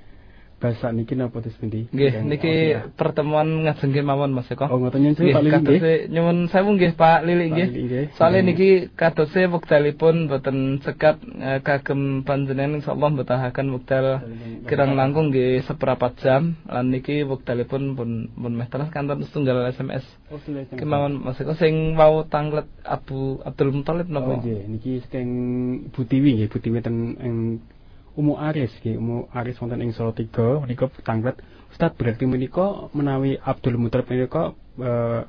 Bahasa niki napa tes pundi? Nggih, niki pertemuan ngajeng mawon Mas Eko. Oh, ngoten Nggih, Pak Lili nggih. nyuwun sewu nggih Pak Lili nggih. Nggih. Soale Hmm. niki kadose wektalipun boten sekat eh, kagem panjenengan insyaallah betahaken wektal kirang langkung nggih seprapat jam lan niki wektalipun pun pun meh terus kantor setunggal SMS. Oh. Kemawon Mas Eko sing wau tanglet Abu Abdul Muthalib Oh, napa? nggih, niki saking Bu Tiwi nggih, Bu Tiwi ten Umu Aris nggih, Umu Aris wonten ing Solo 3 menika tanglet Ustaz berarti menika menawi Abdul Muthalib menika eh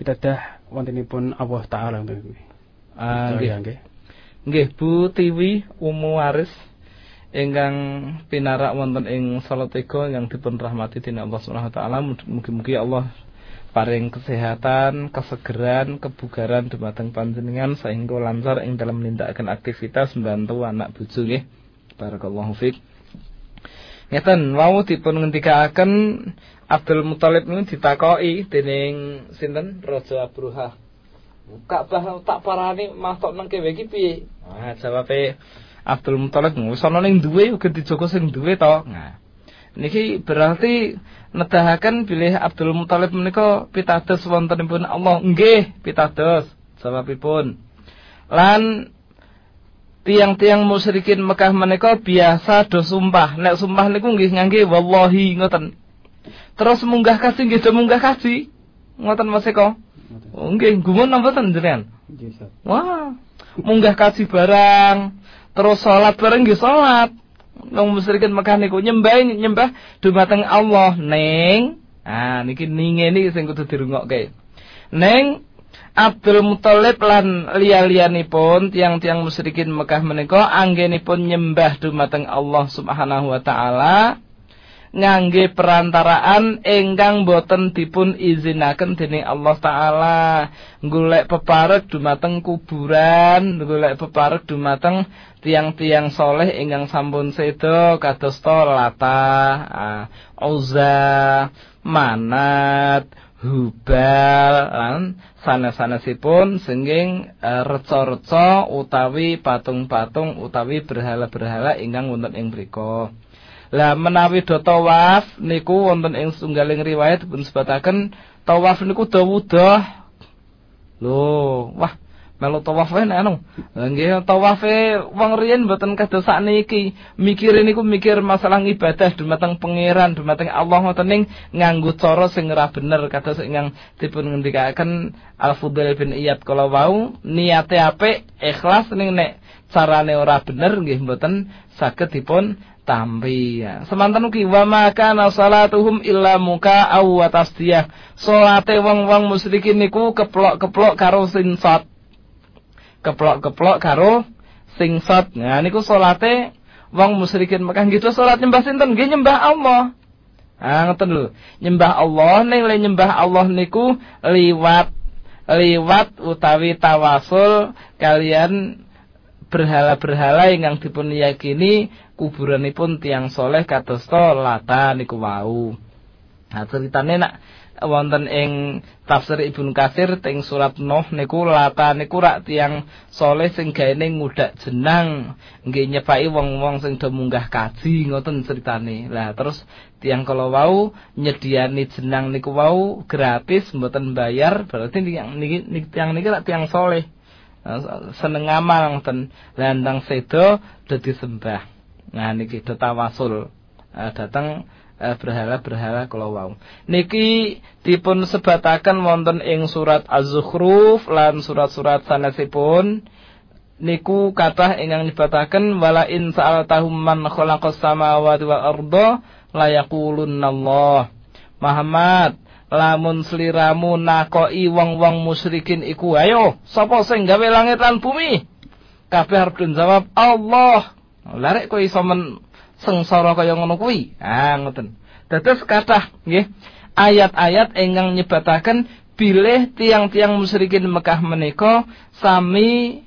pitadah wontenipun Allah taala nggih. Ah, Percaya, nggih. Nggih, Bu Tiwi Umu Waris ingkang pinarak wonten ing Salatiga yang dipun rahmati dening Allah Subhanahu wa taala. Mugi-mugi Allah paring kesehatan, kesegeran, kebugaran dumateng panjenengan sehingga lancar ing dalam nindakaken aktivitas membantu anak bojo nggih. Barakallahu fiik. Ngeten wau dipun ngendikaken Abdul Muthalib niku ditakoki dening sinten Raja Abruhah. Ka'bah tak parani masuk nang kewe iki piye? Nah, jawabe Abdul Muthalib wis ana ning duwe uga dijogo sing duwe to. Nah. Niki berarti nedahaken bilih Abdul Muthalib menika pitados wontenipun Allah. Nggih, pitados. Jawabipun. Lan tiang-tiang musyrikin Mekah menika biasa do sumpah. Nek sumpah niku nggih ngangge wallahi ngoten. Terus munggah kaji nggih do munggah kaji. Ngoten Mas Eko. Oh, nggih, gumun napa ten jenengan? Wah, munggah kaji barang, terus salat bareng nggih salat. Wong musyrikin Mekah niku nyembah nyembah dumateng Allah ning ah niki ningene sing kudu dirungokke. Ning Abdul Muthalib lan liya-liyanipun tiang-tiang musyrikin Mekah menika anggenipun nyembah dumateng Allah Subhanahu wa taala ngangge perantaraan ingkang boten dipun izinaken dening Allah taala. Golek peparek dumateng kuburan golek peparek dumateng tiang-tiang soleh ingkang sampun sedo kados to Lata ah, Uzza Manat Hubal lan sanes-sanesipun senging eh, reca-reca utawi patung-patung utawi berhala-berhala ingkang wonten ing mriku Lah menawi do tawaf niku wonten ing sunggaling riwayat dipun sebataken tawaf niku dawudah. Lho, wah melu tawaf wae anu. Nggih tawafe wong riyen mboten kados sakniki. Mikir niku mikir masalah ibadah dumateng pangeran, dumateng Allah ngoten ning nganggo cara sing ora bener kados ingkang dipun ngendikaken Al-Fudail bin Iyad kala wau niate apik, ikhlas ning nek carane ora bener nggih mboten saged dipun tampi ya. Semanten ugi wa maka salatuhum illa muka aw tasdiyah. Salate wong-wong musyrikin niku keplok-keplok karo sinsat. Keplok-keplok karo singsat. Nah niku salate wong musyrikin Mekah gitu salat nyembah sinten? Nggih nyembah Allah. Ah ngoten lho. Nyembah Allah ning le nyembah Allah niku liwat liwat utawi tawasul kalian berhala-berhala ingkang dipun yakini kuburanipun tiang soleh kados to lata niku wau. Nah ceritane nak wonten ing tafsir Ibnu Katsir teng surat Nuh niku lata niku rak tiang soleh sing gaene ngudak jenang nggih nyepaki wong-wong sing do munggah kaji ngoten ceritane. Lah terus tiang kala wau nyediani jenang niku wau gratis mboten bayar berarti tiang niki tiang niki rak tiang soleh. Nah, seneng ngamal ngoten landang sedo dadi sembah nah niki do tawasul uh, datang berhala-berhala kula wau. Niki dipun sebataken wonten ing surat Az-Zukhruf lan surat-surat sanesipun niku kathah ingkang nyebataken wala in sa'altahum man khalaqas samawati wal arda la yaqulunallah. Muhammad lamun sliramu nakoki wong-wong musyrikin iku ayo sapa sing gawe langit lan bumi? Kabeh arep jawab Allah. Larek kowe iso sengsara kaya ngono kuwi. Ah ngoten. Dados kathah nggih ayat-ayat ingkang nyebataken bilih tiang-tiang musyrikin Mekah menika sami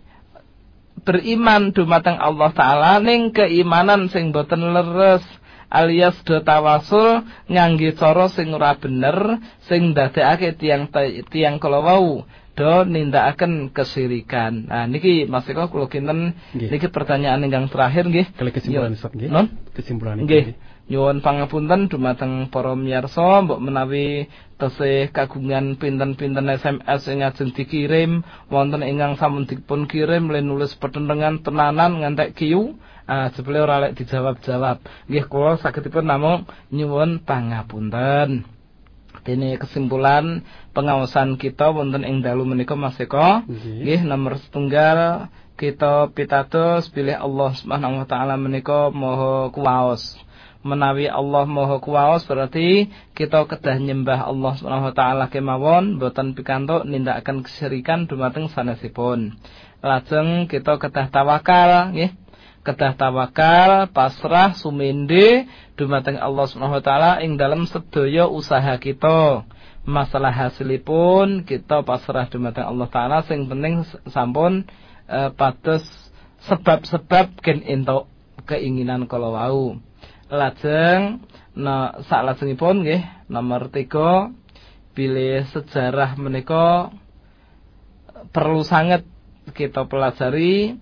beriman dumateng Allah taala ning keimanan sing boten leres alias do tawasul ngangge cara sing ora bener sing ndadekake tiang tiang kala do nindakaken kesirikan. Nah niki Mas Eko kula kinten niki pertanyaan ingkang terakhir nggih. Kali kesimpulan Ustaz nggih. Non? Kesimpulan Nggih. Nyuwun pangapunten dumateng para miyarsa mbok menawi tesih kagungan pinten-pinten SMS ing ajeng dikirim wonten ingkang sampun dipun kirim le nulis petenengan tenanan ngantek kiyu ah jebule ora lek dijawab-jawab. Nggih kula sagedipun namung nyuwun pangapunten. Dene kesimpulan pengawasan kita wonten ing dalu menika Mas Eko. Nggih. Nomor setunggal kita pitados bilih Allah Subhanahu wa taala menika maha kuwaos. Menawi Allah maha kuwaos berarti kita kedah nyembah Allah Subhanahu wa taala kemawon boten pikantuk nindakaken kesyirikan dumateng sanesipun. Lajeng kita kedah tawakal nggih. Kedah tawakal, pasrah, sumende dumateng Allah Subhanahu wa taala ing dalam sedaya usaha kita. Masalah hasilipun kita pasrah dumateng Allah taala sing penting sampun eh, pados sebab-sebab entuk keinginan kala wau. Lajeng nah saklajengipun nggih nomor 3 pilih sejarah menika perlu sangat kita pelajari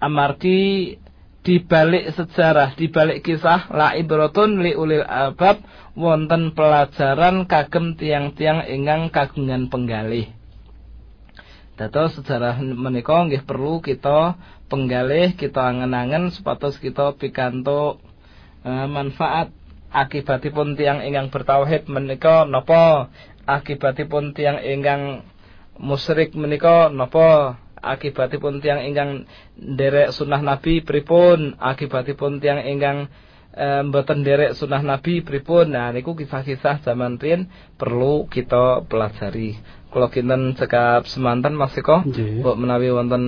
amargi di balik sejarah, di balik kisah la ibratun li ulil albab wonten pelajaran kagem tiang-tiang ingkang kagungan penggalih. Dados sejarah menika nggih perlu kita penggalih, kita angen-angen supados kita pikantuk eh, manfaat akibatipun tiang ingkang bertauhid menika napa? Akibatipun tiang ingkang musyrik menika napa? Akibatipun tiang ingkang derek sunah Nabi pripun? Akibatipun tiang ingkang eh, mboten derek sunah Nabi pripun? Nah niku kisah-kisah zaman riyen perlu kita pelajari. Kula kinten cekap semanten Mas Eko, Nggih. mbok menawi wonten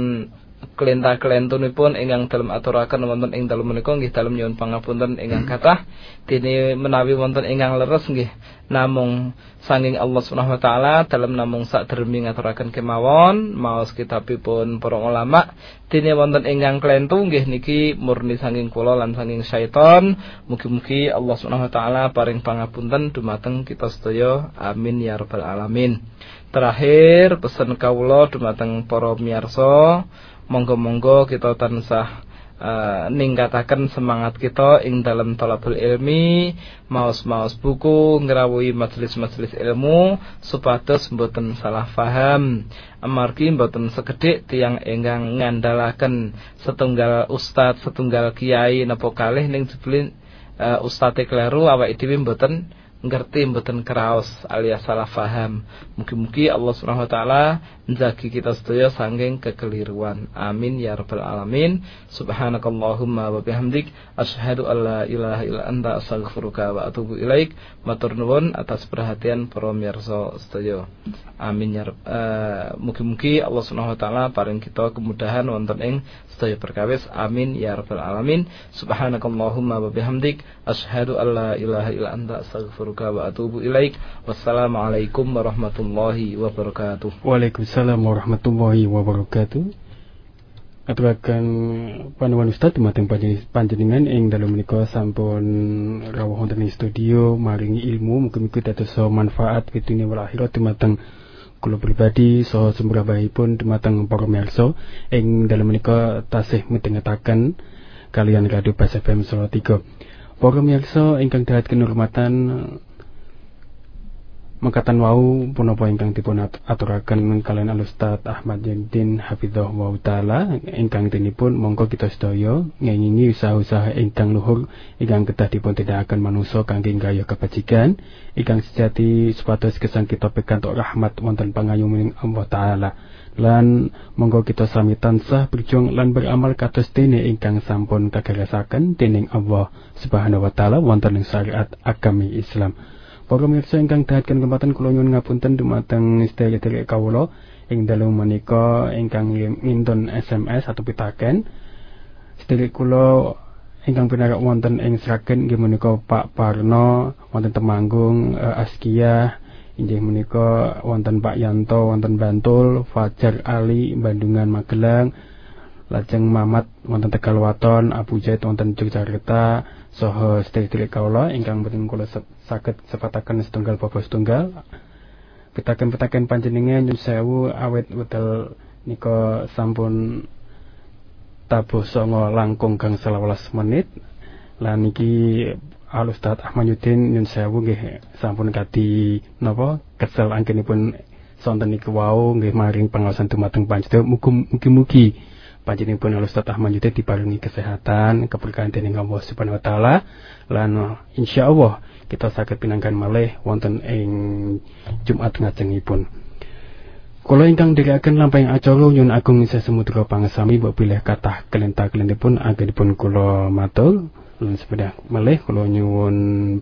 kelintah kelentunipun ingkang dalem aturaken wonten ing dalem menika nggih dalem nyuwun pangapunten ingkang kathah. Dene menawi wonten ingkang leres nggih namung sanging Allah Subhanahu wa taala dalem namung sak dermi ngaturaken kemawon maos kitabipun para ulama. Dene wonten ingkang klentu nggih niki murni sanging kula lan sanging syaiton mugi-mugi Allah Subhanahu wa taala paring pangapunten dumateng kita sedaya. Amin ya rabbal alamin. Terakhir pesen kawula dumateng para miyarsa, monggo-monggo kita tansah eh, ningkataken semangat kita ing dalam talabul ilmi, maos-maos buku, ngrawuhi majelis-majelis ilmu supados mboten salah faham. Amargi mboten sekedhik tiyang ingkang ngandalaken setunggal ustad, setunggal kiai napa kalih ning jebule uh, ustate kleru awake dhewe mboten ngerti mboten kraos alias salah faham. Mugi-mugi Allah Subhanahu wa taala njagi kita sedaya saking kekeliruan. Amin ya rabbal alamin. Subhanakallahumma wa bihamdik asyhadu an la ilaha illa anta astaghfiruka wa atubu ilaik. Matur nuwun atas perhatian para mirsa sedaya. Amin ya. Eh, mugi-mugi Allah Subhanahu wa kita kemudahan wonten ing sedaya perkawis. Amin ya rabbal alamin. Subhanakallahumma wa bihamdik asyhadu an la ilaha illa anta astaghfiruka wa atubu ilaik. Wassalamualaikum warahmatullahi wabarakatuh. Waalaikumsalam warahmatullahi wabarakatuh. Aturaken panuwun Ustaz dumateng panjen- panjenengan ing dalem menika sampun rawuh wonten studio maringi ilmu mugi-mugi dados manfaat fitune wal akhirat dumateng kula pribadi saha sumrambahipun dumateng para mirsa ing dalem menika tasih midhangetaken kalian Radio Bas FM Solo 3. Para mirsa ingkang dahat kenurmatan Mengkatan wau punapa ingkang dipun at- aturaken kalian Al Ustaz Ahmad Yadin Hafizah wa taala ingkang dinipun monggo kita sedaya ngengingi usaha-usaha ingkang luhur ingkang kedah dipun tindakaken manungsa kangge gaya kebajikan ingkang sejati supados gesang kita pikantuk rahmat wonten pangayuning Allah taala lan monggo kita sami tansah berjuang lan beramal kados dene ingkang sampun kagarasaken dening Allah Subhanahu wa taala wonten ing syariat agami Islam. Para mirsa ingkang dahatken kesempatan kula nyuwun ngapunten dumateng sedherek kawula ing dalu menika ingkang ngintun SMS atau pitaken. Sedherek kula ingkang pinarak wonten ing Sragen inggih menika Pak Parno, wonten Temanggung, eh, Askia, inggih menika wonten Pak Yanto, wonten Bantul, Fajar Ali, Bandungan Magelang, lajeng Mamat wonten Tegal Waton, Abu Zaid wonten Yogyakarta, saha kawula ingkang boten kula saged sepataken setunggal bapa setunggal. pitaken-pitaken panjenengan nyun sewu awet wedal nika sampun tabuh songo langkung gang selawelas menit lan niki Al Ustaz Ahmad Yudin nyun sewu nggih sampun kadi napa kesel anggenipun sonten niku wau nggih maring pengawasan dumateng panjenengan mugi-mugi panjenenganipun Ustaz Ahmad Yudin diparingi kesehatan keberkahan dening Allah Subhanahu wa taala. Lan insyaallah kita saged pinangkan malih wonten ing Jumat ngajengipun. Kula ingkang dherekaken lampahing acara nyun agung sesemudra pangesami mbok bilih kathah kelentah-kelentipun anggenipun kula matur lan sepeda malih kula nyuwun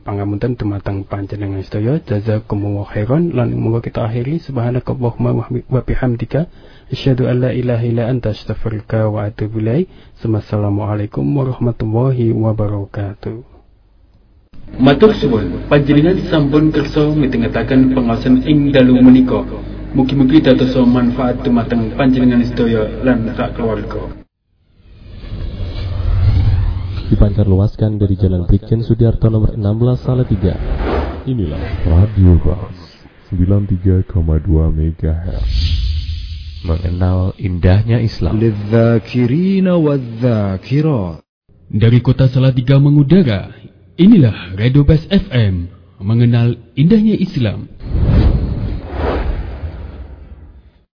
pangapunten dumateng panjenengan sedaya. Jazakumullahu khairan. Lan monggo kita akhiri. Subhanakallahumma wa bihamdika. Asyhadu an la ilaha illa anta astaghfiruka wa atubu ilaik. Assalamualaikum warahmatullahi wabarakatuh. Matur suwun. Panjenengan sampun kersa mitengetaken pengawasan ing dalu menika. Mugi-mugi dados manfaat dumateng panjenengan sedaya lan sak keluarga dipancar luaskan dari Jalan Brigjen Sudiarto nomor 16 Salatiga. Inilah Radio Bas 93,2 MHz. Mengenal indahnya Islam. Dari kota Salatiga mengudara, inilah Radio Bas FM, mengenal indahnya Islam.